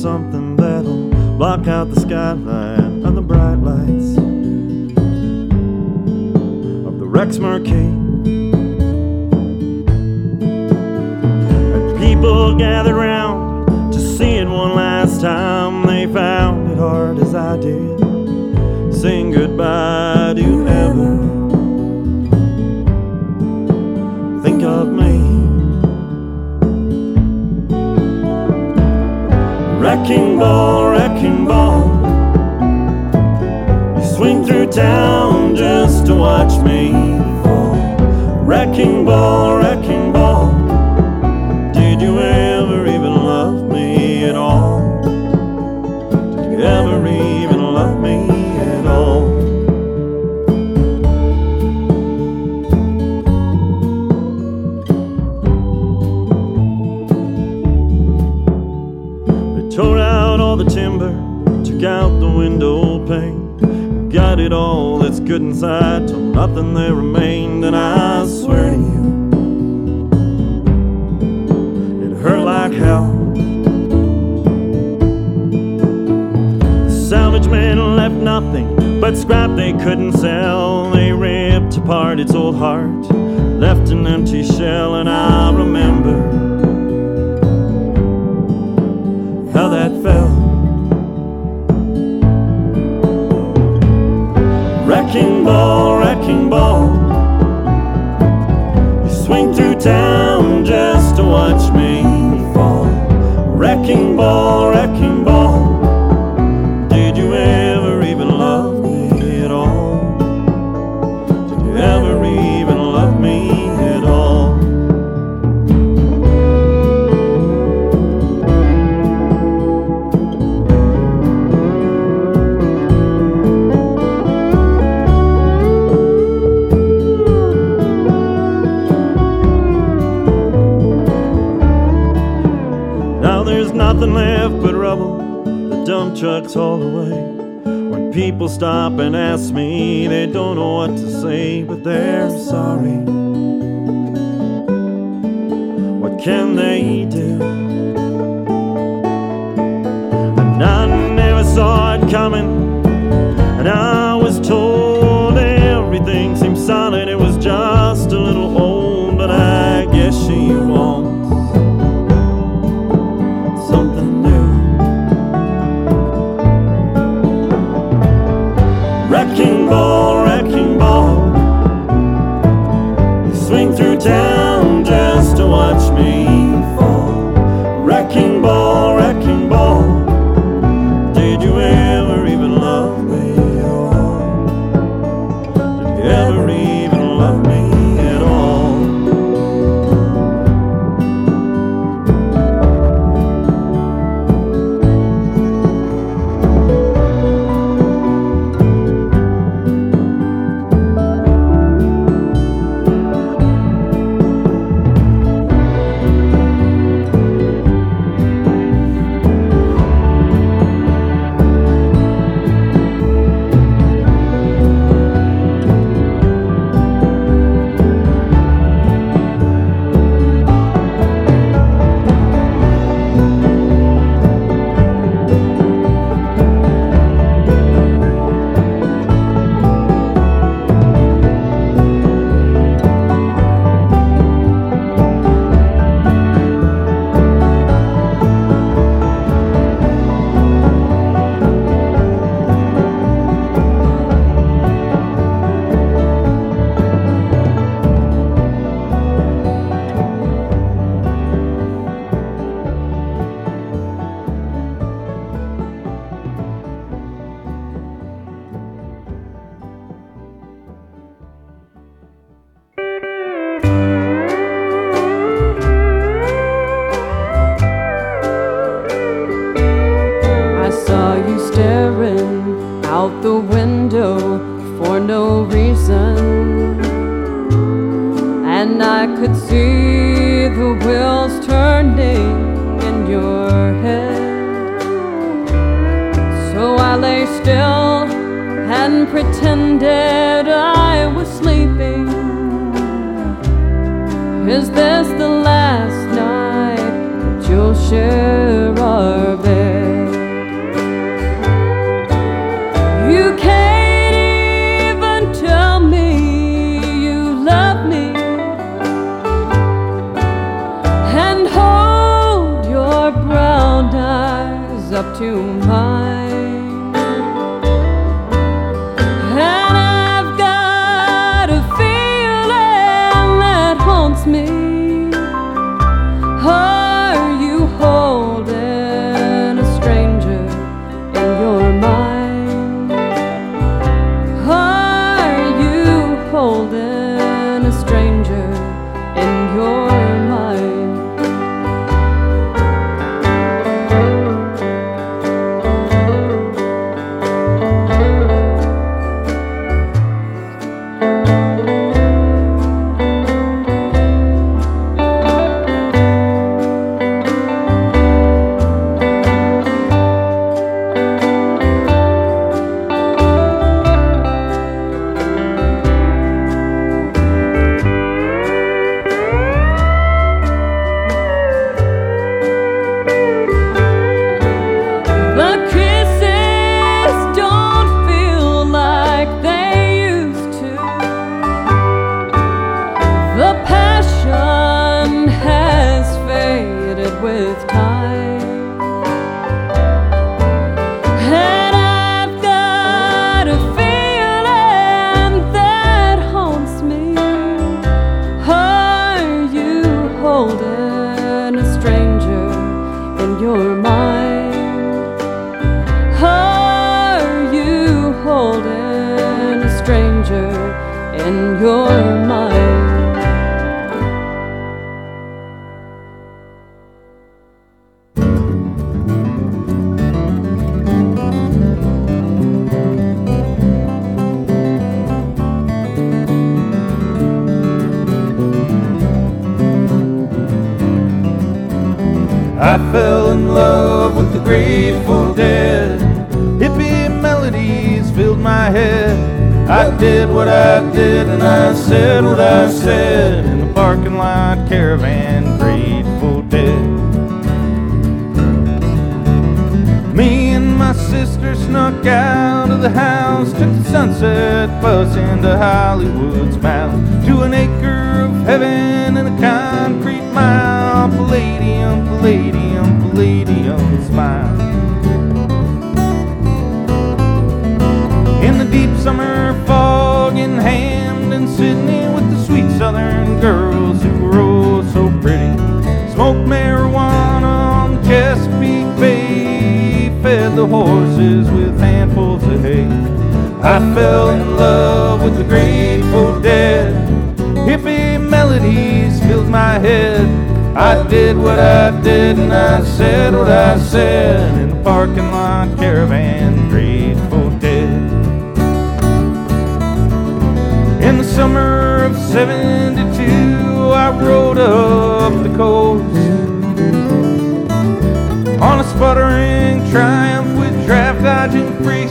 Something that'll block out the skyline and the bright lights of the Rex Marquee. People gathered round to see it one last time. They found it hard as I did, saying goodbye to ever Wrecking ball, wrecking ball. You swing through town just to watch me fall. Wrecking ball, wrecking ball. Did you ever even love me at all? Did you ever even inside till nothing there remained. And I swear to you, it hurt like hell. Salvage man left nothing but scrap they couldn't sell. They ripped apart its old heart, left an empty shell, and I remember how that fell. Wrecking ball, wrecking ball. You swing through town just to watch me fall. Wrecking ball, wrecking trucks haul away. When people stop and ask me, they don't know what to say, but they're sorry. What can they do? And I never saw it coming. Lord.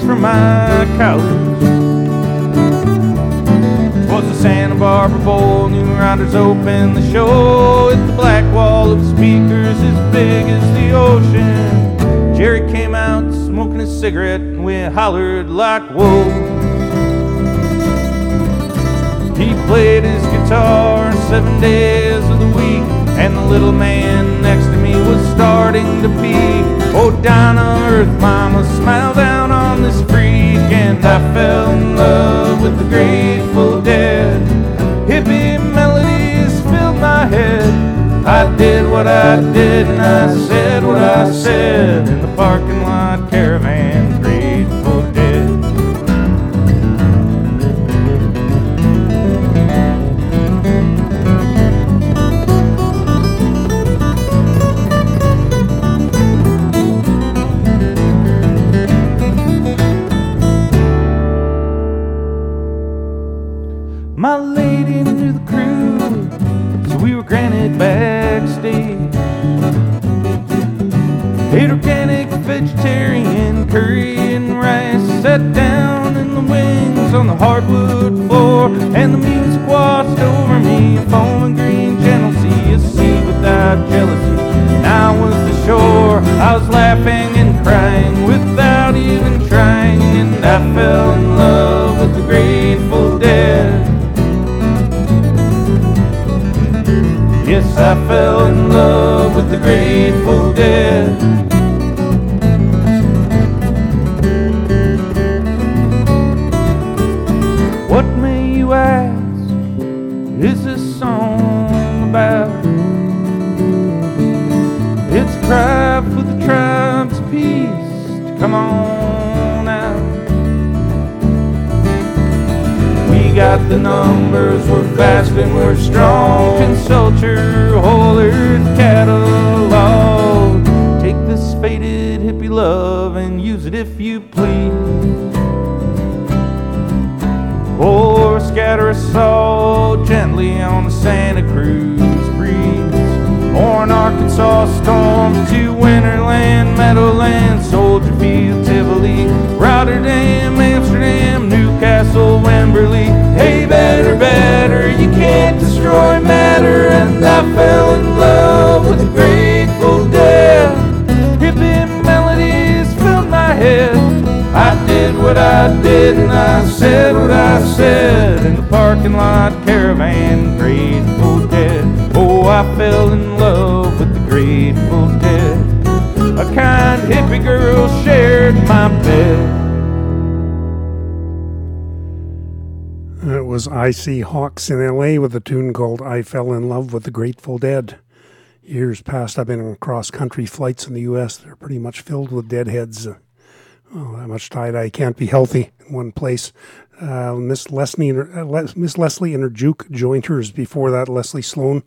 From my college. Was the Santa Barbara Bowl, New Riders opened the show with the black wall of speakers as big as the ocean. Jerry came out smoking a cigarette and we hollered like whoa. He played his guitar seven days of the week, and the little man next to me was starting to pee. Oh, down on earth, mama, smile down on this freak, and I fell in love with the Grateful Dead. Hippie melodies filled my head. I did what I did, and I said what I said in the parking I fell in love with the Grateful Dead. The numbers, we're fast and we're strong. Consult your Holler's catalog. Take this faded hippie love and use it if you please. Or scatter us all gently on the Santa Cruz breeze. Or an Arkansas storm to Winterland, Meadowland, Soldier Field, Tivoli, Rotterdam, Amsterdam, Newcastle, Wimberley. Better, better, you can't destroy matter. And I fell in love with the Grateful Dead. Hippie melodies filled my head. I did what I did and I said what I said in the parking lot caravan, Grateful Dead. Oh, I fell in love with the Grateful Dead. A kind hippie girl shared my bed. Was I See Hawks in L.A. with a tune called I Fell in Love with the Grateful Dead. Years past, I've been on cross country flights in the U.S. They're pretty much filled with deadheads. Oh, that much tie dye can't be healthy in one place. Uh, Miss Leslie, uh, Miss Leslie and her Juke jointers. Before that, Leslie Sloan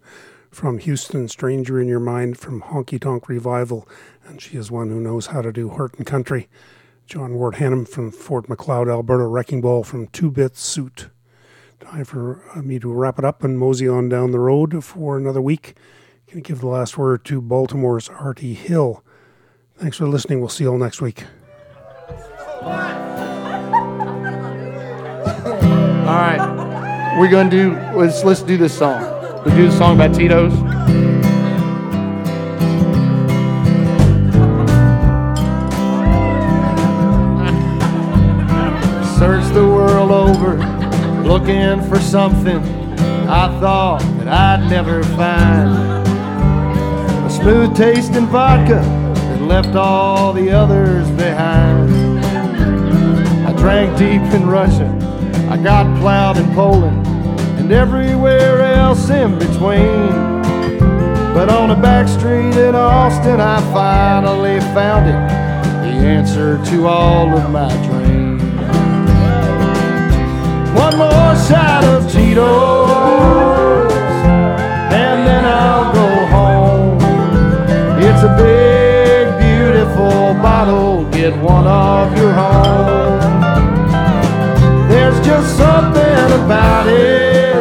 from Houston, Stranger in Your Mind from Honky Tonk Revival, and she is one who knows how to do Horton Country. John Wort Hannam from Fort Macleod, Alberta, Wrecking Ball from Two Bit Suit. Time for uh, me to wrap it up and mosey on down the road for another week. Gonna give the last word to Baltimore's Arty Hill. Thanks for listening. We'll see you all next week. All right, we're gonna do. Let's let's do this song. We'll do the song by Tito's. Search the world over, looking for something I thought that I'd never find. A smooth tasting vodka that left all the others behind. I drank deep in Russia. I got plowed in Poland and everywhere else in between. But on a back street in Austin, I finally found it the answer to all of my dreams. One more side of Tito's, and then I'll go home. It's a big, beautiful bottle, get one of your own. There's just something about it,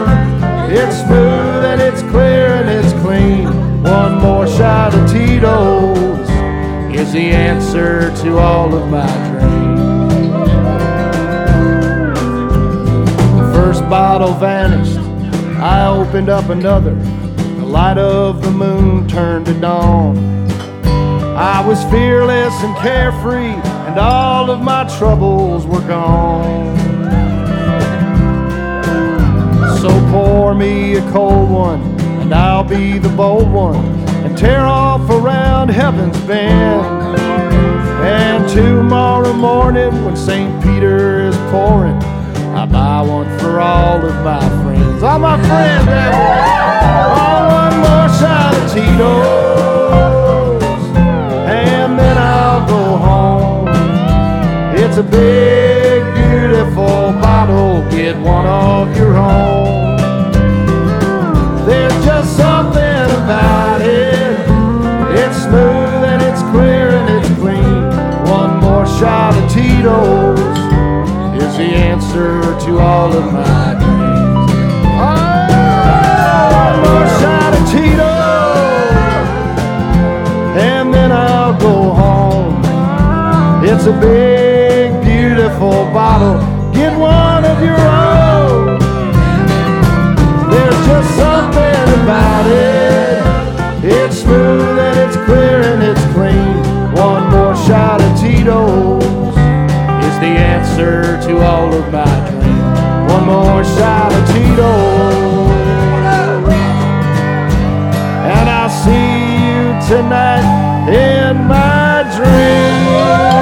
it's smooth and it's clear and it's clean. One more shot of Tito's is the answer to all of my dreams. Bottle vanished. I opened up another. The light of the moon turned to dawn. I was fearless and carefree, and all of my troubles were gone. So pour me a cold one, and I'll be the bold one, and tear off around heaven's bend. And tomorrow morning, when St. Peter is pouring, I buy one for all of my friends. All my friends, all one more shot of Tito's, and then I'll go home. It's a big, beautiful bottle. Get one of your own. There's just something about it. It's smooth and it's clear and it's clean. One more shot of Tito's answer to all of my dreams. Oh, more shot of Tito's, and then I'll go home. It's a big, beautiful bottle. Get one of your own. There's just something about it. It's smooth and it's clear and it's clean. One more shot of the answer to all of my dreams. One more shot of Tito, and I'll see you tonight in my dreams.